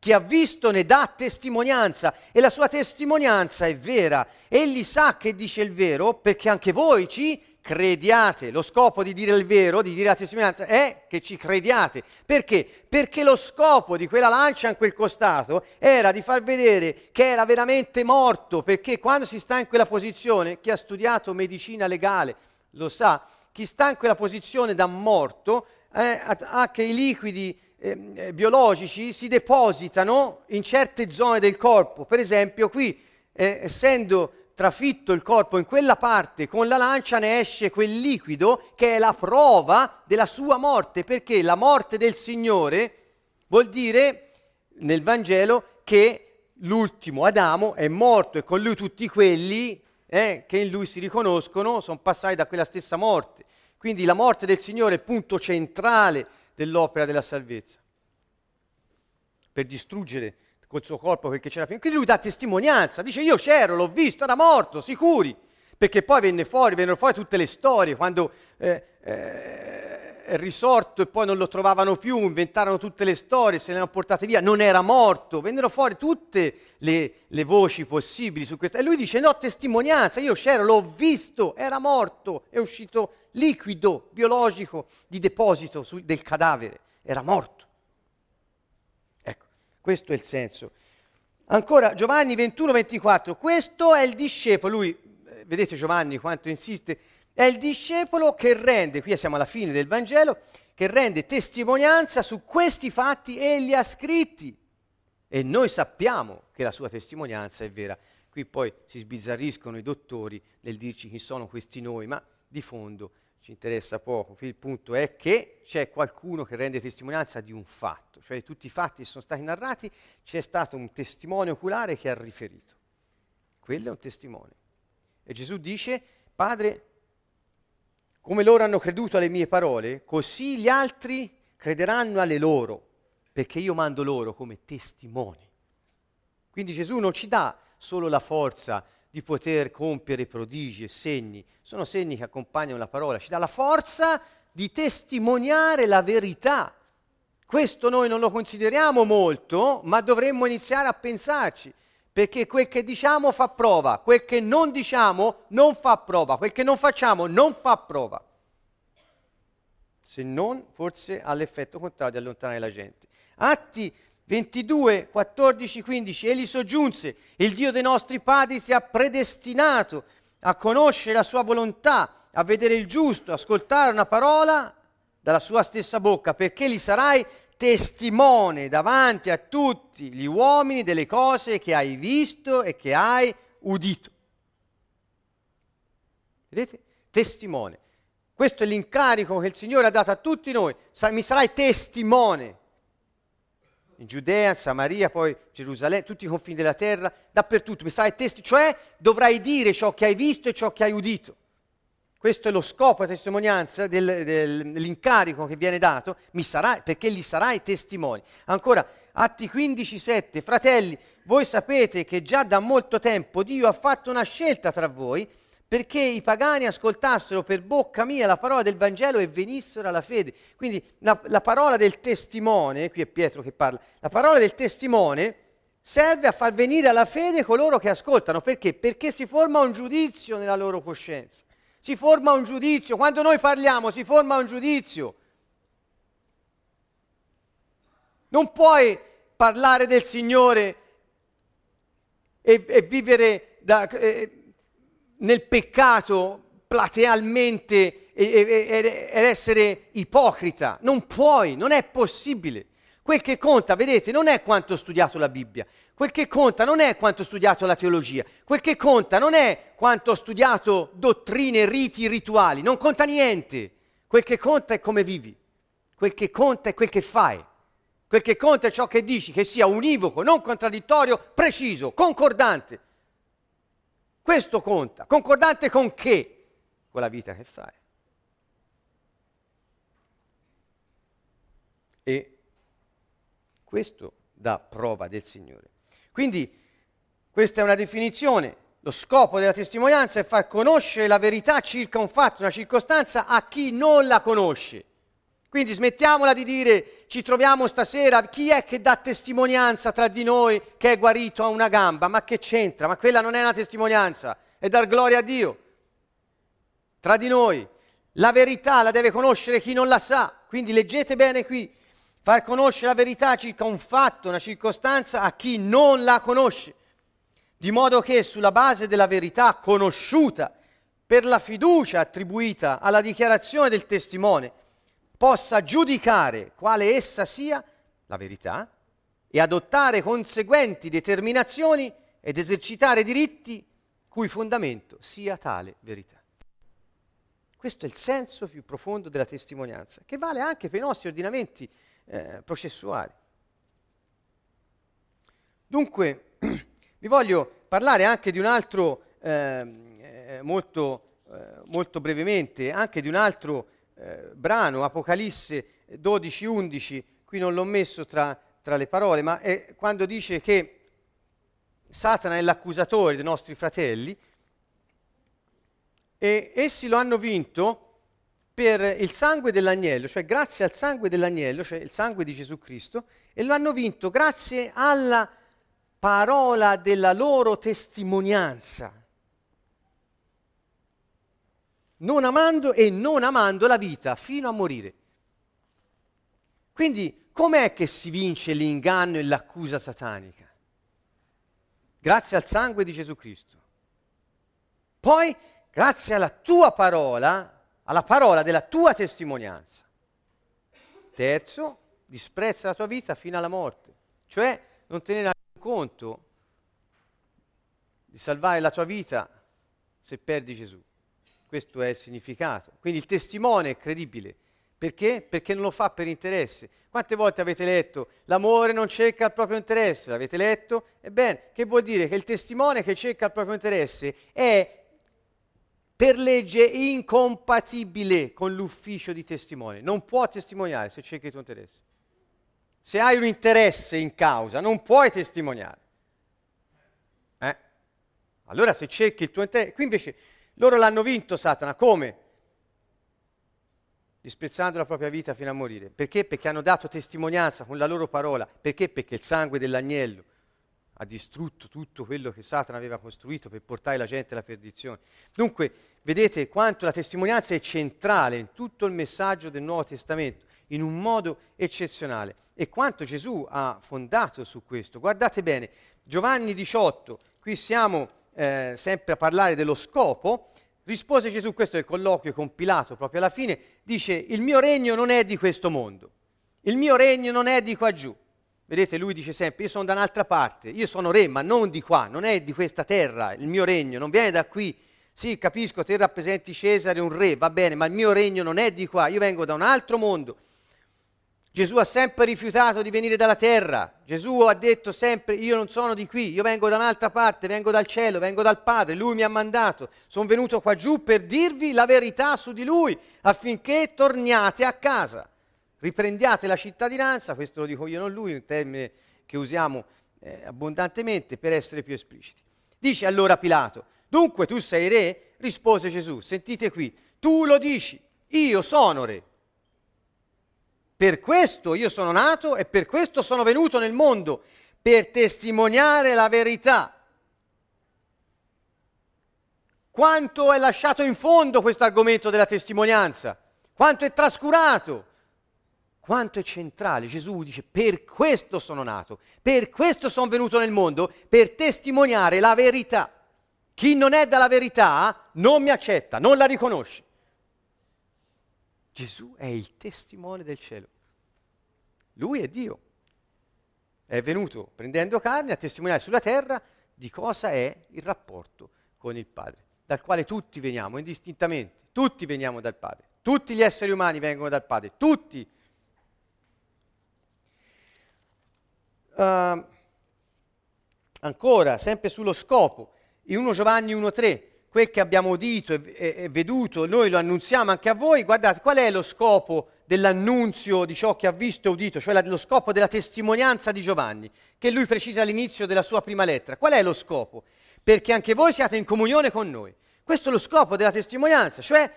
Speaker 2: Chi ha visto ne dà testimonianza e la sua testimonianza è vera. Egli sa che dice il vero perché anche voi ci crediate. Lo scopo di dire il vero, di dire la testimonianza, è che ci crediate. Perché? Perché lo scopo di quella lancia in quel costato era di far vedere che era veramente morto, perché quando si sta in quella posizione, chi ha studiato medicina legale lo sa, chi sta in quella posizione da morto eh, ha che i liquidi eh, biologici si depositano in certe zone del corpo. Per esempio, qui, eh, essendo trafitto il corpo in quella parte, con la lancia ne esce quel liquido che è la prova della sua morte, perché la morte del Signore vuol dire nel Vangelo che l'ultimo Adamo è morto e con lui tutti quelli eh, che in lui si riconoscono sono passati da quella stessa morte. Quindi la morte del Signore è il punto centrale dell'opera della salvezza, per distruggere col suo corpo perché c'era più. Quindi lui dà testimonianza, dice io c'ero, l'ho visto, era morto, sicuri, perché poi venne fuori, vennero fuori tutte le storie, quando eh, eh, è risorto e poi non lo trovavano più, inventarono tutte le storie, se le hanno portate via, non era morto, vennero fuori tutte le, le voci possibili su questo. E lui dice no, testimonianza, io c'ero, l'ho visto, era morto, è uscito liquido biologico di deposito su, del cadavere, era morto. Ecco, questo è il senso. Ancora Giovanni 21, 24, questo è il discepolo, lui, eh, vedete Giovanni quanto insiste, è il discepolo che rende, qui siamo alla fine del Vangelo, che rende testimonianza su questi fatti e li ha scritti. E noi sappiamo che la sua testimonianza è vera. Qui poi si sbizzarriscono i dottori nel dirci chi sono questi noi, ma di fondo ci interessa poco. Il punto è che c'è qualcuno che rende testimonianza di un fatto, cioè tutti i fatti che sono stati narrati, c'è stato un testimone oculare che ha riferito. Quello è un testimone. E Gesù dice, Padre, come loro hanno creduto alle mie parole, così gli altri crederanno alle loro, perché io mando loro come testimoni. Quindi Gesù non ci dà solo la forza di poter compiere prodigi e segni, sono segni che accompagnano la parola, ci dà la forza di testimoniare la verità. Questo noi non lo consideriamo molto, ma dovremmo iniziare a pensarci, perché quel che diciamo fa prova, quel che non diciamo non fa prova, quel che non facciamo non fa prova. se non forse all'effetto contrario di allontanare la gente. Atti 22, 14, 15, egli soggiunse, il Dio dei nostri padri ti ha predestinato a conoscere la sua volontà, a vedere il giusto, ascoltare una parola dalla sua stessa bocca, perché gli sarai testimone davanti a tutti gli uomini delle cose che hai visto e che hai udito. Vedete? Testimone. Questo è l'incarico che il Signore ha dato a tutti noi. mi sarai testimone. In Giudea, in Samaria, poi Gerusalemme, tutti i confini della terra, dappertutto. Mi sarai testimone, cioè dovrai dire ciò che hai visto e ciò che hai udito. Questo è lo scopo, la testimonianza del, del, dell'incarico che viene dato, sarai, perché gli sarai testimoni. Ancora, Atti 15, 7, fratelli, voi sapete che già da molto tempo Dio ha fatto una scelta tra voi perché i pagani ascoltassero per bocca mia la parola del Vangelo e venissero alla fede. Quindi la, la parola del testimone, qui è Pietro che parla, la parola del testimone serve a far venire alla fede coloro che ascoltano. Perché? Perché si forma un giudizio nella loro coscienza si forma un giudizio, quando noi parliamo si forma un giudizio. Non puoi parlare del Signore e, e vivere da, eh, nel peccato platealmente ed essere ipocrita. Non puoi, non è possibile. Quel che conta, vedete, non è quanto ho studiato la Bibbia, quel che conta non è quanto ho studiato la teologia, quel che conta non è quanto ho studiato dottrine, riti, rituali, non conta niente. Quel che conta è come vivi, quel che conta è quel che fai, quel che conta è ciò che dici, che sia univoco, non contraddittorio, preciso, concordante. Questo conta, concordante con che? Con la vita che fai. E questo dà prova del Signore. Quindi questa è una definizione. Lo scopo della testimonianza è far conoscere la verità circa un fatto, una circostanza a chi non la conosce. Quindi smettiamola di dire ci troviamo stasera, chi è che dà testimonianza tra di noi che è guarito a una gamba? Ma che c'entra? Ma quella non è una testimonianza, è dar gloria a Dio. Tra di noi. La verità la deve conoscere chi non la sa. Quindi leggete bene qui, far conoscere la verità circa un fatto, una circostanza a chi non la conosce, di modo che sulla base della verità conosciuta, per la fiducia attribuita alla dichiarazione del testimone, possa giudicare quale essa sia la verità e adottare conseguenti determinazioni ed esercitare diritti cui fondamento sia tale verità. Questo è il senso più profondo della testimonianza, che vale anche per i nostri ordinamenti eh, processuali. Dunque, vi voglio parlare anche di un altro, ehm, eh, molto, eh, molto, brevemente, anche di un altro eh, brano, Apocalisse 12-11, qui non l'ho messo tra, tra le parole, ma è quando dice che Satana è l'accusatore dei nostri fratelli e essi lo hanno vinto per il sangue dell'agnello, cioè grazie al sangue dell'agnello, cioè il sangue di Gesù Cristo, e lo hanno vinto grazie alla parola della loro testimonianza. Non amando e non amando la vita fino a morire. Quindi com'è che si vince l'inganno e l'accusa satanica? Grazie al sangue di Gesù Cristo. Poi, grazie alla tua parola, alla parola della tua testimonianza. Terzo, disprezza la tua vita fino alla morte, cioè non tenere conto di salvare la tua vita se perdi Gesù. Questo è il significato. Quindi il testimone è credibile. Perché? Perché non lo fa per interesse. Quante volte avete letto l'amore non cerca il proprio interesse? L'avete letto? Ebbene, che vuol dire? Che il testimone che cerca il proprio interesse è per legge incompatibile con l'ufficio di testimone. Non può testimoniare se cerchi il tuo interesse. Se hai un interesse in causa, non puoi testimoniare. Eh? Allora se cerchi il tuo interesse... Qui invece loro l'hanno vinto Satana. Come? Disprezzando la propria vita fino a morire. Perché? Perché hanno dato testimonianza con la loro parola. Perché? Perché il sangue dell'agnello ha distrutto tutto quello che Satana aveva costruito per portare la gente alla perdizione. Dunque, vedete quanto la testimonianza è centrale in tutto il messaggio del Nuovo Testamento, in un modo eccezionale, e quanto Gesù ha fondato su questo. Guardate bene, Giovanni 18, qui siamo eh, sempre a parlare dello scopo, rispose Gesù, questo è il colloquio compilato proprio alla fine, dice, il mio regno non è di questo mondo, il mio regno non è di qua giù. Vedete, lui dice sempre, io sono da un'altra parte, io sono re, ma non di qua, non è di questa terra, il mio regno non viene da qui. Sì, capisco, te rappresenti Cesare, un re, va bene, ma il mio regno non è di qua, io vengo da un altro mondo. Gesù ha sempre rifiutato di venire dalla terra. Gesù ha detto sempre io non sono di qui, io vengo da un'altra parte, vengo dal cielo, vengo dal Padre, lui mi ha mandato. Sono venuto qua giù per dirvi la verità su di lui affinché torniate a casa riprendiate la cittadinanza, questo lo dico io non lui, un termine che usiamo eh, abbondantemente per essere più espliciti. Dice allora Pilato, dunque tu sei re? Rispose Gesù, sentite qui, tu lo dici, io sono re. Per questo io sono nato e per questo sono venuto nel mondo, per testimoniare la verità. Quanto è lasciato in fondo questo argomento della testimonianza? Quanto è trascurato? quanto è centrale. Gesù dice, per questo sono nato, per questo sono venuto nel mondo, per testimoniare la verità. Chi non è dalla verità non mi accetta, non la riconosce. Gesù è il testimone del cielo. Lui è Dio. È venuto prendendo carne a testimoniare sulla terra di cosa è il rapporto con il Padre, dal quale tutti veniamo indistintamente, tutti veniamo dal Padre, tutti gli esseri umani vengono dal Padre, tutti Uh, ancora, sempre sullo scopo, in 1 Giovanni 1.3, quel che abbiamo udito e, e, e, veduto, noi lo annunziamo anche a voi, guardate, qual è lo scopo dell'annunzio di ciò che ha visto e udito, cioè la, lo scopo della testimonianza di Giovanni, che lui precisa all'inizio della sua prima lettera. Qual è lo scopo? Perché anche voi siate in comunione con noi. Questo è lo scopo della testimonianza, cioè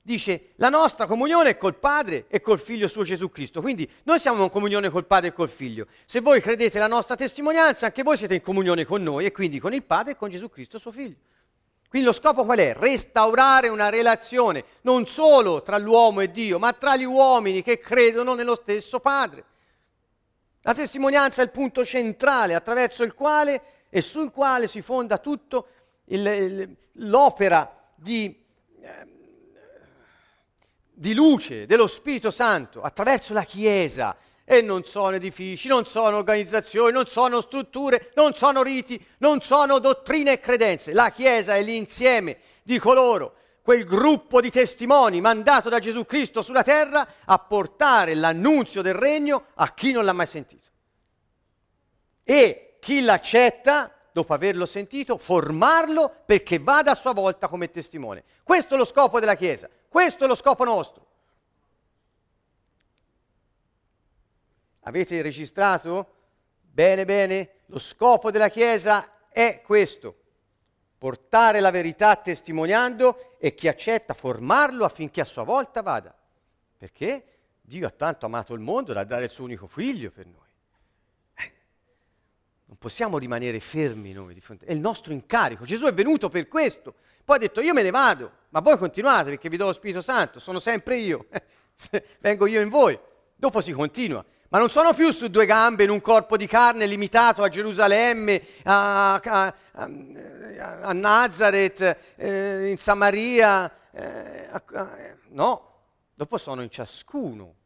Speaker 2: dice la nostra comunione è col Padre e col Figlio suo Gesù Cristo. Quindi noi siamo in comunione col Padre e col Figlio. Se voi credete la nostra testimonianza, anche voi siete in comunione con noi e quindi con il Padre e con Gesù Cristo suo Figlio. Quindi lo scopo qual è? Restaurare una relazione non solo tra l'uomo e Dio, ma tra gli uomini che credono nello stesso Padre. La testimonianza è il punto centrale attraverso il quale e sul quale si fonda tutta l'opera di eh, di luce dello Spirito Santo attraverso la Chiesa. E non sono edifici, non sono organizzazioni, non sono strutture, non sono riti, non sono dottrine e credenze. La Chiesa è l'insieme di coloro, quel gruppo di testimoni mandato da Gesù Cristo sulla terra a portare l'annunzio del regno a chi non l'ha mai sentito. E chi l'accetta, dopo averlo sentito, formarlo perché vada a sua volta come testimone. Questo è lo scopo della Chiesa. Questo è lo scopo nostro. Avete registrato? Bene, bene, lo scopo della Chiesa è questo, portare la verità testimoniando e chi accetta formarlo affinché a sua volta vada. Perché Dio ha tanto amato il mondo da dare il suo unico figlio per noi. Eh, non possiamo rimanere fermi noi di fronte, è il nostro incarico. Gesù è venuto per questo, poi ha detto io me ne vado, ma voi continuate perché vi do lo Spirito Santo, sono sempre io, vengo io in voi. Dopo si continua, ma non sono più su due gambe in un corpo di carne limitato a Gerusalemme, a, a, a, a Nazareth, eh, in Samaria. Eh, no, dopo sono in ciascuno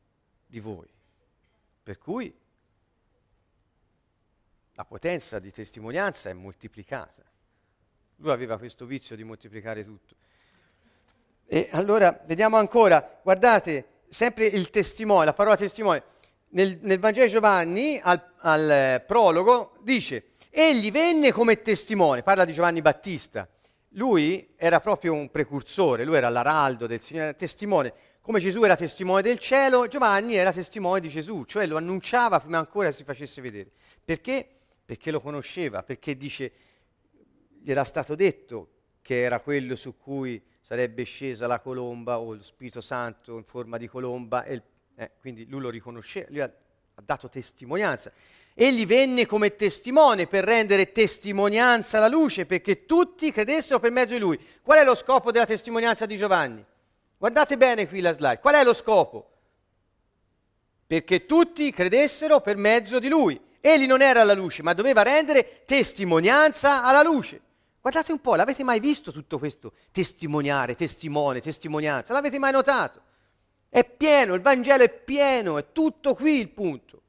Speaker 2: di voi. Per cui la potenza di testimonianza è moltiplicata. Lui aveva questo vizio di moltiplicare tutto. E allora vediamo ancora, guardate, sempre il testimone, la parola testimone. Nel, nel Vangelo di Giovanni, al, al eh, prologo, dice, egli venne come testimone, parla di Giovanni Battista. Lui era proprio un precursore, lui era l'araldo del Signore, testimone. Come Gesù era testimone del cielo, Giovanni era testimone di Gesù, cioè lo annunciava prima ancora si facesse vedere. Perché? Perché lo conosceva, perché dice gli era stato detto che era quello su cui sarebbe scesa la colomba o lo Spirito Santo in forma di colomba, e, eh, quindi lui lo riconosceva, lui ha, ha dato testimonianza. Egli venne come testimone per rendere testimonianza alla luce, perché tutti credessero per mezzo di lui. Qual è lo scopo della testimonianza di Giovanni? Guardate bene qui la slide. Qual è lo scopo? Perché tutti credessero per mezzo di lui. Egli non era la luce, ma doveva rendere testimonianza alla luce. Guardate un po', l'avete mai visto tutto questo? Testimoniare, testimone, testimonianza. L'avete mai notato? È pieno, il Vangelo è pieno, è tutto qui il punto.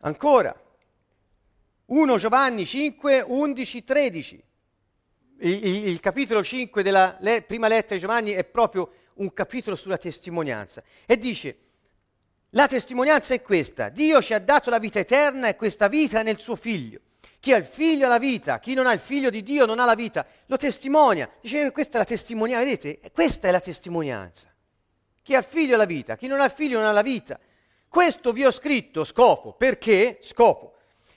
Speaker 2: Ancora, 1 Giovanni 5, 11, 13. Il, il, il capitolo 5 della le, prima lettera di Giovanni è proprio un capitolo sulla testimonianza. E dice, la testimonianza è questa, Dio ci ha dato la vita eterna e questa vita nel suo figlio. Chi ha il figlio ha la vita, chi non ha il figlio di Dio non ha la vita. Lo testimonia. Dice, questa è la testimonianza, vedete? Questa è la testimonianza. Chi ha il figlio ha la vita, chi non ha il figlio non ha la vita. Questo vi ho scritto, scopo, perché? Scopo,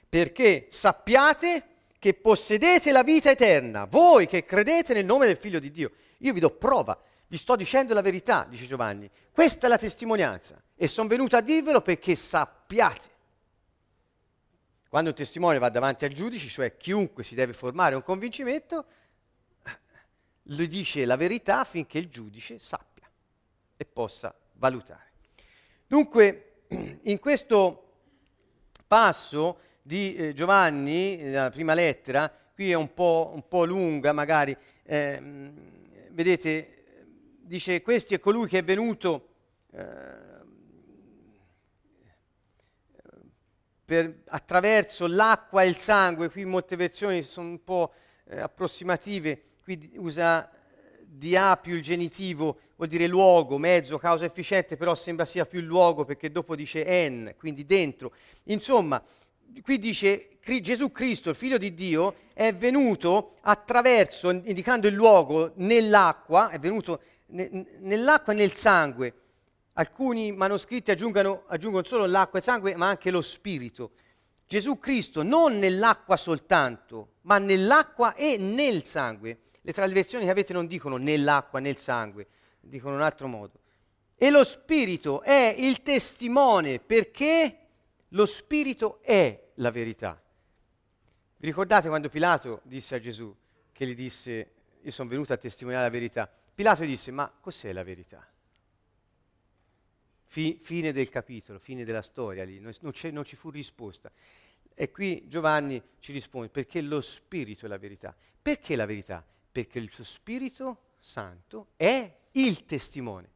Speaker 2: perché sappiate che possedete la vita eterna, voi che credete nel nome del Figlio di Dio. Io vi do prova, vi sto dicendo la verità, dice Giovanni. Questa è la testimonianza e sono venuto a dirvelo perché sappiate. Quando un testimone va davanti al giudice, cioè chiunque si deve formare un convincimento, lui dice la verità affinché il giudice sappia e possa valutare. Dunque, in questo passo di eh, Giovanni, nella prima lettera, qui è un po', un po lunga magari, eh, vedete, dice, questi è colui che è venuto eh, per, attraverso l'acqua e il sangue, qui molte versioni sono un po' eh, approssimative, qui usa di A più il genitivo vuol dire luogo, mezzo, causa efficiente, però sembra sia più luogo perché dopo dice en, quindi dentro. Insomma, qui dice Gesù Cristo, il figlio di Dio, è venuto attraverso, indicando il luogo, nell'acqua, è venuto ne, nell'acqua e nel sangue. Alcuni manoscritti aggiungono, solo l'acqua e il sangue, ma anche lo spirito. Gesù Cristo non nell'acqua soltanto, ma nell'acqua e nel sangue. Le tradizioni che avete non dicono nell'acqua, nel sangue, dicono in un altro modo. E lo Spirito è il testimone perché lo Spirito è la verità. Vi ricordate quando Pilato disse a Gesù, che gli disse, io sono venuto a testimoniare la verità? Pilato gli disse, ma cos'è la verità? Fi, fine del capitolo, fine della storia lì, non, non ci fu risposta. E qui Giovanni ci risponde, perché lo Spirito è la verità. Perché la verità? Perché il suo Spirito Santo è il testimone.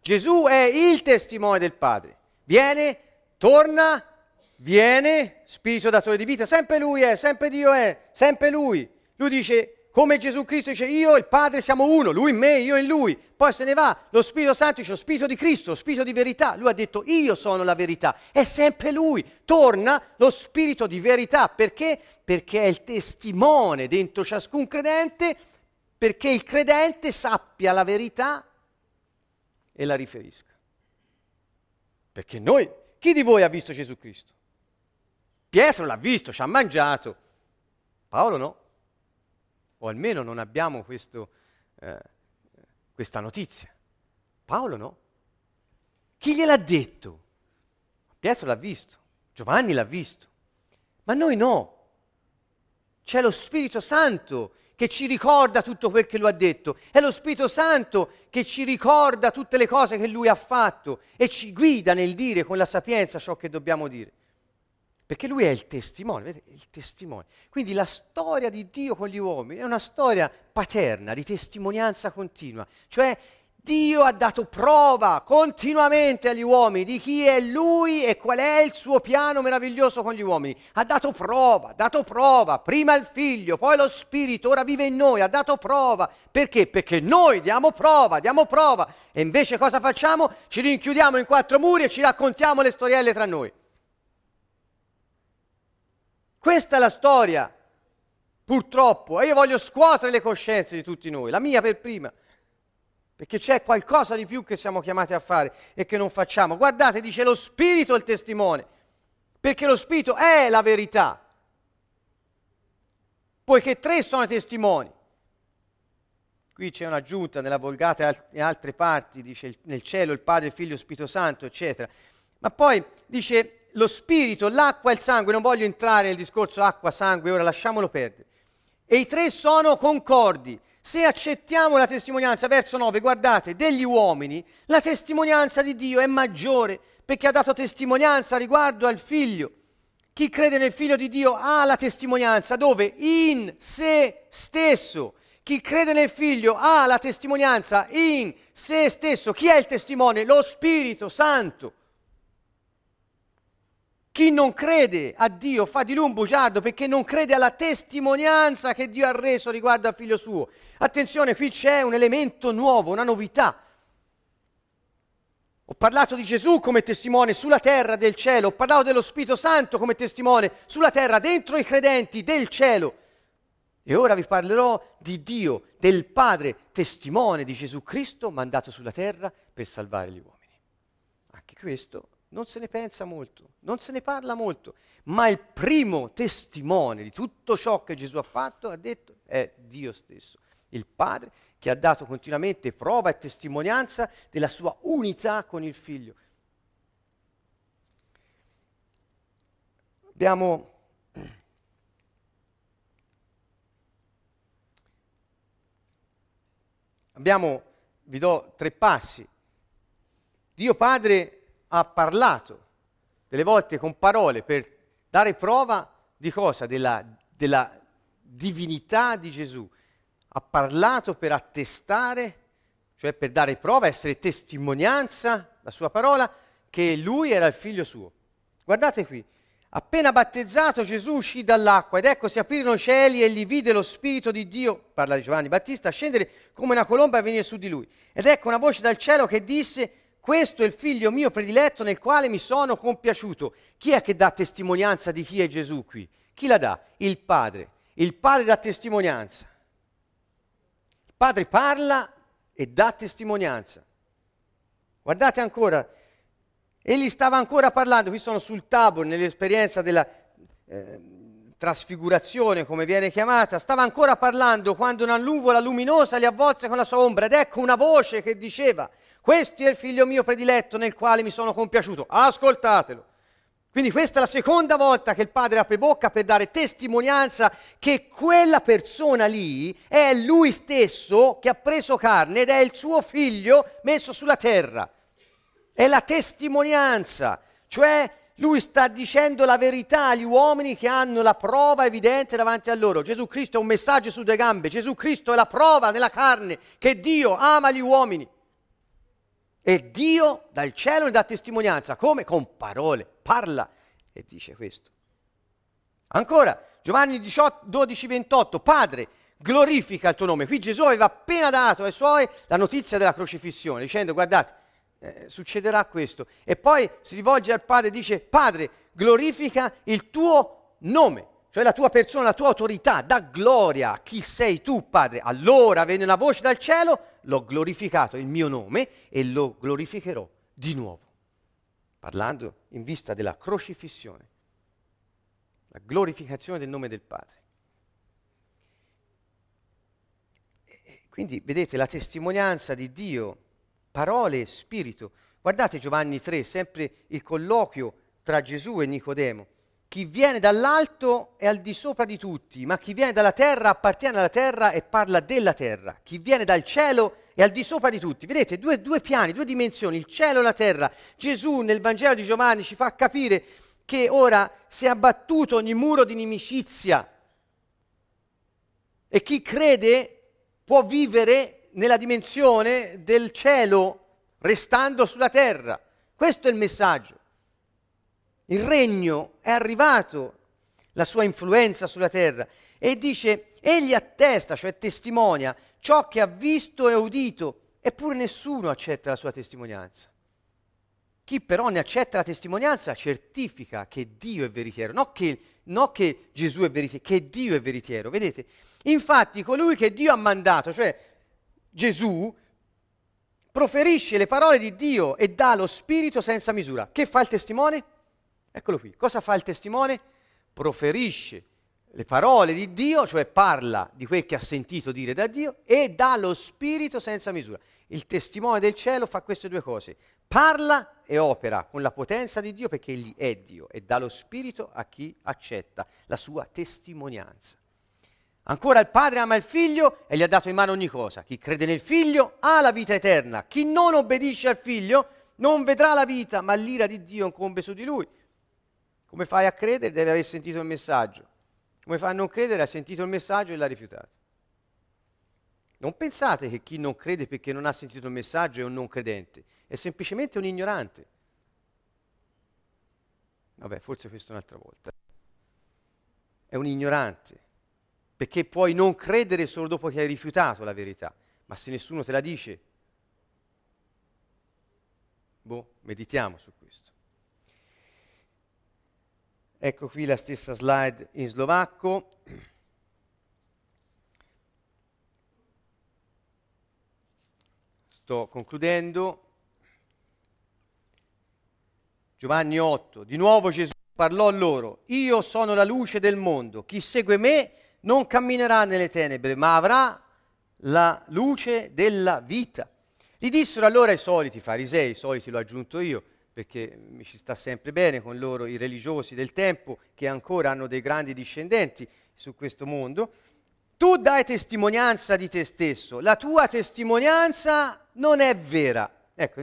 Speaker 2: Gesù è il testimone del Padre. Viene, torna, viene, Spirito datore di vita, sempre Lui è, sempre Dio è, sempre Lui. Lui dice, come Gesù Cristo dice, io e il Padre siamo uno, Lui in me, io in Lui. Poi se ne va, lo Spirito Santo dice, lo Spirito di Cristo, lo Spirito di verità. Lui ha detto, io sono la verità. È sempre Lui. Torna lo Spirito di verità. Perché? Perché è il testimone dentro ciascun credente perché il credente sappia la verità e la riferisca. Perché noi, chi di voi ha visto Gesù Cristo? Pietro l'ha visto, ci ha mangiato. Paolo no. O almeno non abbiamo questo, eh, questa notizia. Paolo no. Chi gliel'ha detto? Pietro l'ha visto, Giovanni l'ha visto, ma noi no. C'è lo Spirito Santo che ci ricorda tutto quel che lui ha detto. È lo Spirito Santo che ci ricorda tutte le cose che lui ha fatto e ci guida nel dire con la sapienza ciò che dobbiamo dire. Perché lui è il testimone, vedete? Il testimone. Quindi la storia di Dio con gli uomini è una storia paterna, di testimonianza continua. Cioè Dio ha dato prova continuamente agli uomini di chi è Lui e qual è il suo piano meraviglioso con gli uomini. Ha dato prova, ha dato prova, prima il figlio, poi lo spirito, ora vive in noi, ha dato prova. Perché? Perché noi diamo prova, diamo prova. E invece cosa facciamo? Ci rinchiudiamo in quattro muri e ci raccontiamo le storielle tra noi. Questa è la storia, purtroppo, e io voglio scuotere le coscienze di tutti noi, la mia per prima perché c'è qualcosa di più che siamo chiamati a fare e che non facciamo. Guardate, dice lo Spirito è il testimone, perché lo Spirito è la verità, poiché tre sono i testimoni. Qui c'è un'aggiunta nella Volgata e altre parti, dice nel cielo il Padre, il Figlio lo Spirito Santo, eccetera. Ma poi dice lo spirito, l'acqua e il sangue, non voglio entrare nel discorso acqua, sangue, ora lasciamolo perdere. E i tre sono concordi. Se accettiamo la testimonianza, verso 9, guardate, degli uomini, la testimonianza di Dio è maggiore perché ha dato testimonianza riguardo al figlio. Chi crede nel figlio di Dio ha la testimonianza dove? In se stesso. Chi crede nel figlio ha la testimonianza in se stesso. Chi è il testimone? Lo Spirito Santo. Chi non crede a Dio fa di lui un bugiardo perché non crede alla testimonianza che Dio ha reso riguardo al figlio suo. Attenzione, qui c'è un elemento nuovo, una novità. Ho parlato di Gesù come testimone sulla terra del cielo, ho parlato dello Spirito Santo come testimone sulla terra, dentro i credenti del cielo. E ora vi parlerò di Dio, del Padre, testimone di Gesù Cristo mandato sulla terra per salvare gli uomini. Anche questo non se ne pensa molto, non se ne parla molto, ma il primo testimone di tutto ciò che Gesù ha fatto, ha detto, è Dio stesso, il Padre che ha dato continuamente prova e testimonianza della sua unità con il Figlio. Abbiamo Abbiamo, vi do tre passi. Dio Padre ha parlato delle volte con parole per dare prova di cosa? Della, della divinità di Gesù. Ha parlato per attestare, cioè per dare prova, essere testimonianza, la sua parola, che lui era il figlio suo. Guardate qui, appena battezzato Gesù uscì dall'acqua ed ecco si aprirono i cieli e gli vide lo Spirito di Dio, parla di Giovanni Battista, scendere come una colomba e venire su di lui. Ed ecco una voce dal cielo che disse, questo è il figlio mio prediletto nel quale mi sono compiaciuto. Chi è che dà testimonianza di chi è Gesù qui? Chi la dà? Il Padre. Il Padre dà testimonianza. Il Padre parla e dà testimonianza. Guardate ancora, egli stava ancora parlando, qui sono sul tabor, nell'esperienza della eh, trasfigurazione, come viene chiamata, stava ancora parlando quando una nuvola luminosa li avvolse con la sua ombra ed ecco una voce che diceva, questo è il figlio mio prediletto nel quale mi sono compiaciuto. Ascoltatelo. Quindi questa è la seconda volta che il padre apre bocca per dare testimonianza che quella persona lì è lui stesso che ha preso carne ed è il suo figlio messo sulla terra. È la testimonianza, cioè lui sta dicendo la verità agli uomini che hanno la prova evidente davanti a loro. Gesù Cristo è un messaggio su due gambe, Gesù Cristo è la prova nella carne che Dio ama gli uomini. E Dio dal cielo ne dà testimonianza. Come? Con parole. Parla e dice questo. Ancora, Giovanni 18, 12, 28. Padre, glorifica il tuo nome. Qui Gesù aveva appena dato ai suoi la notizia della crocifissione, dicendo guardate, eh, succederà questo. E poi si rivolge al Padre e dice, Padre, glorifica il tuo nome cioè la tua persona, la tua autorità, dà gloria a chi sei tu, Padre. Allora venne una voce dal cielo, l'ho glorificato il mio nome e lo glorificherò di nuovo. Parlando in vista della crocifissione, la glorificazione del nome del Padre. Quindi vedete la testimonianza di Dio, parole e spirito. Guardate Giovanni 3, sempre il colloquio tra Gesù e Nicodemo. Chi viene dall'alto è al di sopra di tutti, ma chi viene dalla terra appartiene alla terra e parla della terra. Chi viene dal cielo è al di sopra di tutti. Vedete, due, due piani, due dimensioni, il cielo e la terra. Gesù nel Vangelo di Giovanni ci fa capire che ora si è abbattuto ogni muro di inimicizia e chi crede può vivere nella dimensione del cielo restando sulla terra. Questo è il messaggio. Il regno è arrivato, la sua influenza sulla terra. E dice, egli attesta, cioè testimonia, ciò che ha visto e udito, eppure nessuno accetta la sua testimonianza. Chi però ne accetta la testimonianza certifica che Dio è veritiero, non che, non che Gesù è veritiero, che Dio è veritiero. Vedete? Infatti colui che Dio ha mandato, cioè Gesù, proferisce le parole di Dio e dà lo Spirito senza misura. Che fa il testimone? Eccolo qui. Cosa fa il testimone? Proferisce le parole di Dio, cioè parla di quel che ha sentito dire da Dio e dà lo spirito senza misura. Il testimone del cielo fa queste due cose, parla e opera con la potenza di Dio perché Egli è Dio e dà lo Spirito a chi accetta la sua testimonianza. Ancora il Padre ama il Figlio e gli ha dato in mano ogni cosa. Chi crede nel Figlio ha la vita eterna. Chi non obbedisce al Figlio non vedrà la vita, ma l'ira di Dio incombe su di lui. Come fai a credere? Deve aver sentito il messaggio. Come fai a non credere? Ha sentito il messaggio e l'ha rifiutato. Non pensate che chi non crede perché non ha sentito il messaggio è un non credente, è semplicemente un ignorante. Vabbè, forse questo un'altra volta. È un ignorante, perché puoi non credere solo dopo che hai rifiutato la verità, ma se nessuno te la dice, boh, meditiamo su questo. Ecco qui la stessa slide in slovacco. Sto concludendo. Giovanni 8. Di nuovo Gesù parlò loro. Io sono la luce del mondo. Chi segue me non camminerà nelle tenebre, ma avrà la luce della vita. Gli dissero allora i soliti farisei, i soliti l'ho aggiunto io, perché mi ci sta sempre bene con loro i religiosi del tempo che ancora hanno dei grandi discendenti su questo mondo. Tu dai testimonianza di te stesso, la tua testimonianza non è vera. Ecco,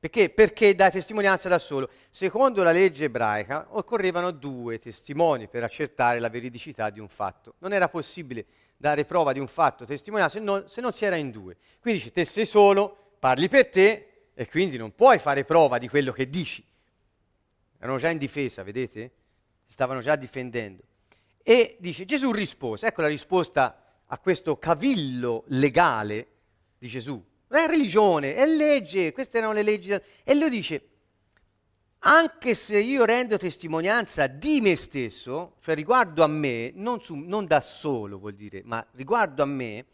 Speaker 2: perché? Perché dai testimonianza da solo. Secondo la legge ebraica occorrevano due testimoni per accertare la veridicità di un fatto. Non era possibile dare prova di un fatto, testimonianza, se non, se non si era in due. Quindi dice, te sei solo, parli per te, e quindi non puoi fare prova di quello che dici. Erano già in difesa, vedete? Si stavano già difendendo. E dice, Gesù rispose, ecco la risposta a questo cavillo legale di Gesù. Non è religione, è legge, queste erano le leggi. E lui dice, anche se io rendo testimonianza di me stesso, cioè riguardo a me, non, su, non da solo vuol dire, ma riguardo a me,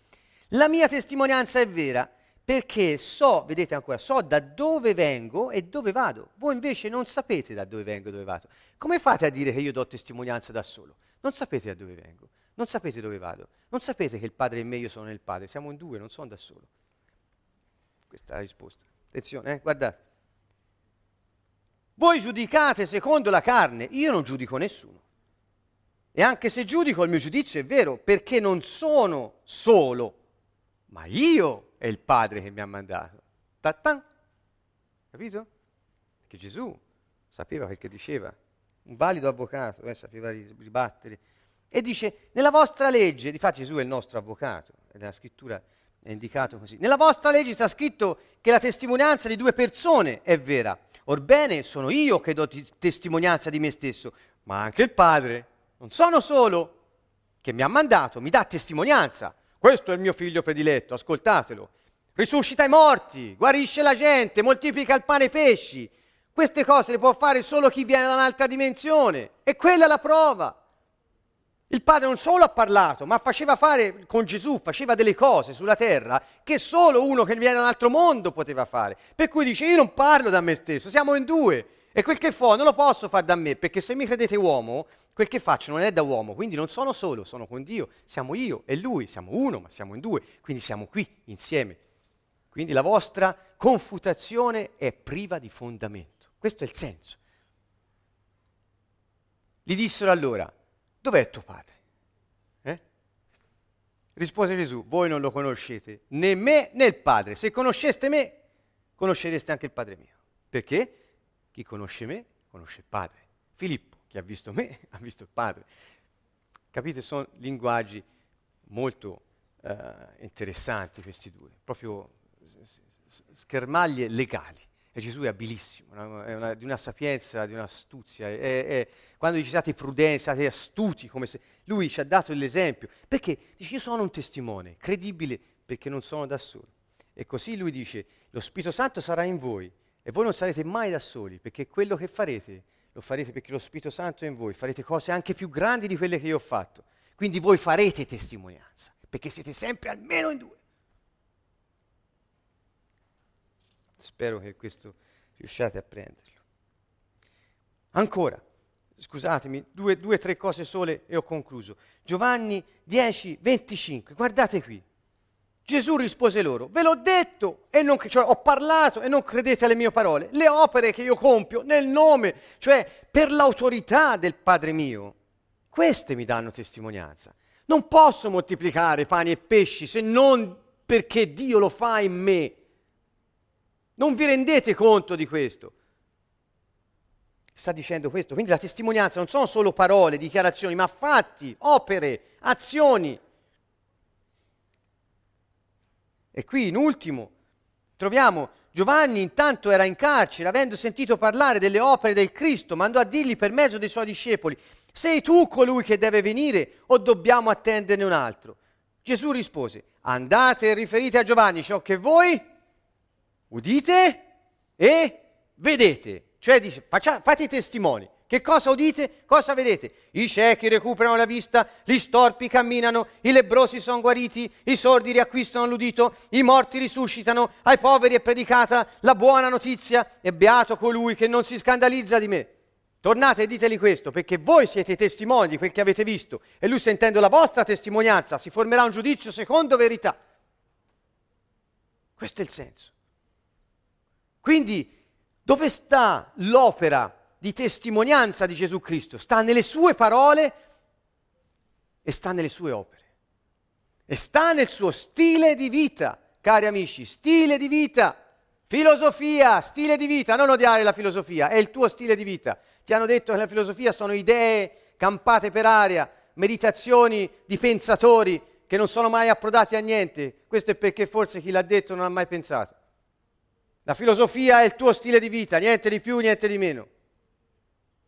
Speaker 2: la mia testimonianza è vera perché so, vedete ancora, so da dove vengo e dove vado. Voi invece non sapete da dove vengo e dove vado. Come fate a dire che io do testimonianza da solo? Non sapete da dove vengo, non sapete dove vado, non sapete che il Padre e me io sono nel Padre, siamo in due, non sono da solo. Questa è la risposta. Attenzione, eh? guardate. Voi giudicate secondo la carne, io non giudico nessuno. E anche se giudico, il mio giudizio è vero, perché non sono solo, ma io è il Padre che mi ha mandato. Ta-tan. Capito? Che Gesù sapeva quel che diceva, un valido avvocato, eh, sapeva ribattere. E dice, nella vostra legge, difatti Gesù è il nostro avvocato, nella scrittura è indicato così, nella vostra legge sta scritto che la testimonianza di due persone è vera. Orbene, sono io che do t- testimonianza di me stesso, ma anche il Padre. Non sono solo che mi ha mandato, mi dà testimonianza. Questo è il mio figlio prediletto, ascoltatelo. Risuscita i morti, guarisce la gente, moltiplica il pane e i pesci. Queste cose le può fare solo chi viene da un'altra dimensione. E quella è la prova. Il padre non solo ha parlato, ma faceva fare con Gesù, faceva delle cose sulla terra che solo uno che viene da un altro mondo poteva fare. Per cui dice, io non parlo da me stesso, siamo in due. E quel che fa non lo posso fare da me, perché se mi credete uomo, quel che faccio non è da uomo, quindi non sono solo, sono con Dio, siamo io e lui, siamo uno, ma siamo in due, quindi siamo qui insieme. Quindi la vostra confutazione è priva di fondamento. Questo è il senso. Gli dissero allora, dov'è tuo padre? Eh? Rispose Gesù, voi non lo conoscete, né me né il padre. Se conosceste me, conoscereste anche il padre mio. Perché? Chi conosce me conosce il Padre. Filippo, chi ha visto me, ha visto il Padre. Capite? Sono linguaggi molto uh, interessanti questi due, proprio schermaglie legali. E Gesù è abilissimo, no? è una, di una sapienza, di un'astuzia. È, è, quando dice siate prudenti, siate astuti, come se lui ci ha dato l'esempio. Perché? Dice io sono un testimone, credibile, perché non sono da solo. E così lui dice, lo Spirito Santo sarà in voi e voi non sarete mai da soli, perché quello che farete lo farete perché lo Spirito Santo è in voi, farete cose anche più grandi di quelle che io ho fatto. Quindi voi farete testimonianza, perché siete sempre almeno in due. Spero che questo riusciate a prenderlo. Ancora, scusatemi, due o tre cose sole e ho concluso. Giovanni 10, 25, guardate qui. Gesù rispose loro, ve l'ho detto e non, cioè, ho parlato e non credete alle mie parole. Le opere che io compio nel nome, cioè per l'autorità del Padre mio, queste mi danno testimonianza. Non posso moltiplicare pani e pesci se non perché Dio lo fa in me. Non vi rendete conto di questo? Sta dicendo questo. Quindi la testimonianza non sono solo parole, dichiarazioni, ma fatti, opere, azioni. E qui in ultimo troviamo Giovanni intanto era in carcere, avendo sentito parlare delle opere del Cristo, mandò a dirgli per mezzo dei suoi discepoli, sei tu colui che deve venire o dobbiamo attenderne un altro? Gesù rispose, andate e riferite a Giovanni ciò che voi udite e vedete. Cioè dice, faccia, fate i testimoni. Che cosa udite? Cosa vedete? I ciechi recuperano la vista, gli storpi camminano, i lebrosi sono guariti, i sordi riacquistano l'udito, i morti risuscitano, ai poveri è predicata la buona notizia e beato colui che non si scandalizza di me. Tornate e diteli questo, perché voi siete testimoni di quel che avete visto e lui sentendo la vostra testimonianza si formerà un giudizio secondo verità. Questo è il senso. Quindi dove sta l'opera di testimonianza di Gesù Cristo, sta nelle sue parole e sta nelle sue opere. E sta nel suo stile di vita, cari amici, stile di vita. Filosofia, stile di vita, non odiare la filosofia, è il tuo stile di vita. Ti hanno detto che la filosofia sono idee campate per aria, meditazioni di pensatori che non sono mai approdati a niente. Questo è perché forse chi l'ha detto non ha mai pensato. La filosofia è il tuo stile di vita, niente di più, niente di meno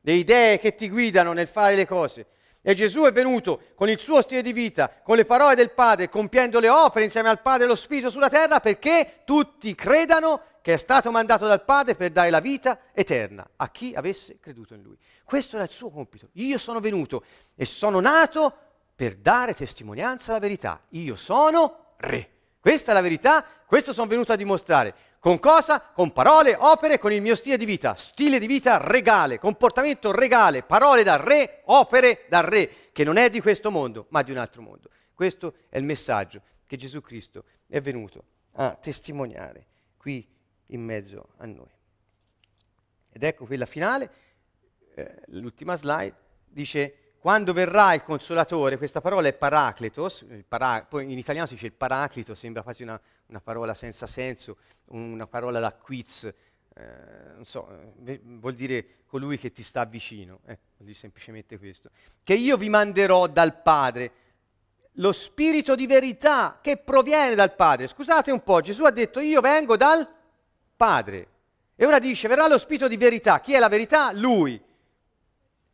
Speaker 2: le idee che ti guidano nel fare le cose. E Gesù è venuto con il suo stile di vita, con le parole del Padre, compiendo le opere insieme al Padre e allo Spirito sulla terra perché tutti credano che è stato mandato dal Padre per dare la vita eterna a chi avesse creduto in Lui. Questo era il suo compito. Io sono venuto e sono nato per dare testimonianza alla verità. Io sono re. Questa è la verità, questo sono venuto a dimostrare. Con cosa? Con parole, opere, con il mio stile di vita. Stile di vita regale, comportamento regale, parole da re, opere da re, che non è di questo mondo, ma di un altro mondo. Questo è il messaggio che Gesù Cristo è venuto a testimoniare qui in mezzo a noi. Ed ecco quella finale, eh, l'ultima slide, dice quando verrà il consolatore, questa parola è paracletos, para, poi in italiano si dice il paraclito, sembra quasi una, una parola senza senso, una parola da quiz, eh, non so, eh, vuol dire colui che ti sta vicino, eh, vuol dire semplicemente questo. Che io vi manderò dal Padre, lo spirito di verità che proviene dal Padre. Scusate un po', Gesù ha detto io vengo dal Padre. E ora dice verrà lo spirito di verità. Chi è la verità? Lui.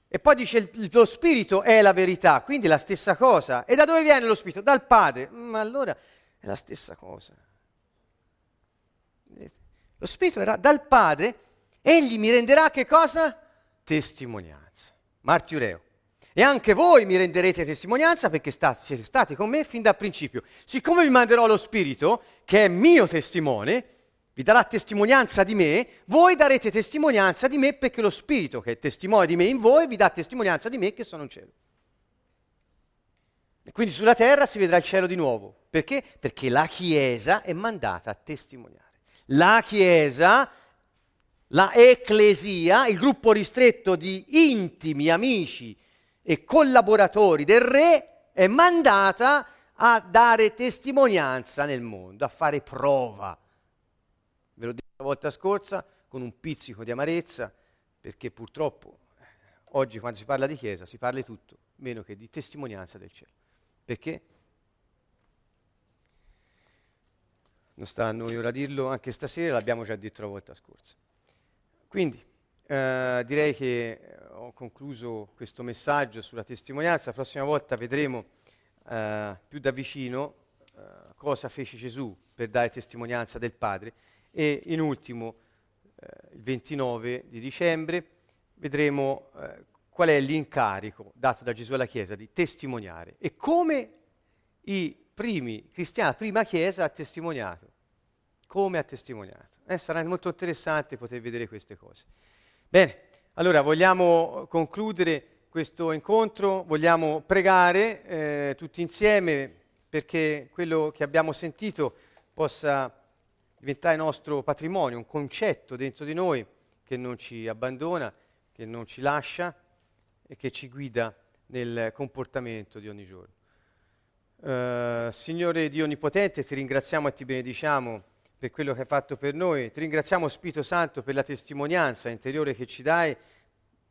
Speaker 2: E poi dice lo spirito è la verità, quindi è la stessa cosa. E da dove viene lo spirito? Dal Padre. Ma allora è la stessa cosa. Lo spirito era dal Padre, egli mi renderà che cosa? Testimonianza. Martireo. E anche voi mi renderete testimonianza perché state, siete stati con me fin dal principio. Siccome vi manderò lo Spirito, che è mio testimone, vi darà testimonianza di me, voi darete testimonianza di me perché lo Spirito che è testimone di me in voi vi dà testimonianza di me che sono in cielo. E quindi sulla terra si vedrà il cielo di nuovo. Perché? Perché la Chiesa è mandata a testimoniare. La Chiesa, la Ecclesia, il gruppo ristretto di intimi amici e collaboratori del Re, è mandata a dare testimonianza nel mondo, a fare prova la volta scorsa, con un pizzico di amarezza, perché purtroppo eh, oggi quando si parla di Chiesa si parla di tutto, meno che di testimonianza del cielo. Perché? Non sta a noi ora dirlo anche stasera, l'abbiamo già detto la volta scorsa. Quindi eh, direi che eh, ho concluso questo messaggio sulla testimonianza, la prossima volta vedremo eh, più da vicino eh, cosa fece Gesù per dare testimonianza del Padre e in ultimo, eh, il 29 di dicembre, vedremo eh, qual è l'incarico dato da Gesù alla Chiesa di testimoniare e come i primi cristiani, la prima Chiesa ha testimoniato. Come ha testimoniato. Eh, sarà molto interessante poter vedere queste cose. Bene, allora vogliamo concludere questo incontro, vogliamo pregare eh, tutti insieme perché quello che abbiamo sentito possa diventare nostro patrimonio, un concetto dentro di noi che non ci abbandona, che non ci lascia e che ci guida nel comportamento di ogni giorno. Uh, Signore Dio Onnipotente, ti ringraziamo e ti benediciamo per quello che hai fatto per noi, ti ringraziamo Spirito Santo per la testimonianza interiore che ci dai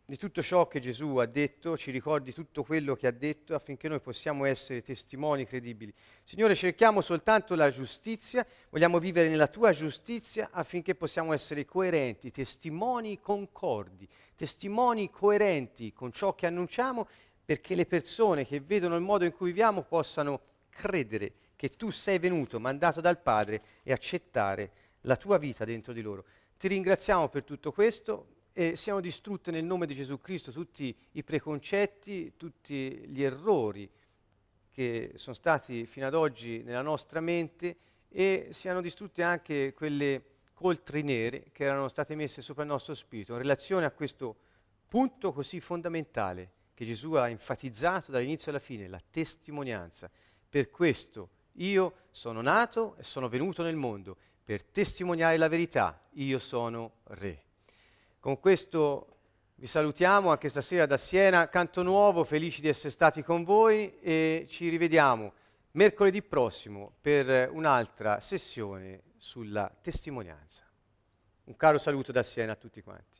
Speaker 2: di tutto ciò che Gesù ha detto, ci ricordi tutto quello che ha detto affinché noi possiamo essere testimoni credibili. Signore, cerchiamo soltanto la giustizia, vogliamo vivere nella tua giustizia affinché possiamo essere coerenti, testimoni concordi, testimoni coerenti con ciò che annunciamo perché le persone che vedono il modo in cui viviamo possano credere che tu sei venuto, mandato dal Padre e accettare la tua vita dentro di loro. Ti ringraziamo per tutto questo e siano distrutte nel nome di Gesù Cristo tutti i preconcetti, tutti gli errori che sono stati fino ad oggi nella nostra mente e siano distrutte anche quelle coltri nere che erano state messe sopra il nostro spirito in relazione a questo punto così fondamentale che Gesù ha enfatizzato dall'inizio alla fine, la testimonianza. Per questo io sono nato e sono venuto nel mondo per testimoniare la verità, io sono re. Con questo vi salutiamo anche stasera da Siena, Canto Nuovo, felici di essere stati con voi e ci rivediamo mercoledì prossimo per un'altra sessione sulla testimonianza. Un caro saluto da Siena a tutti quanti.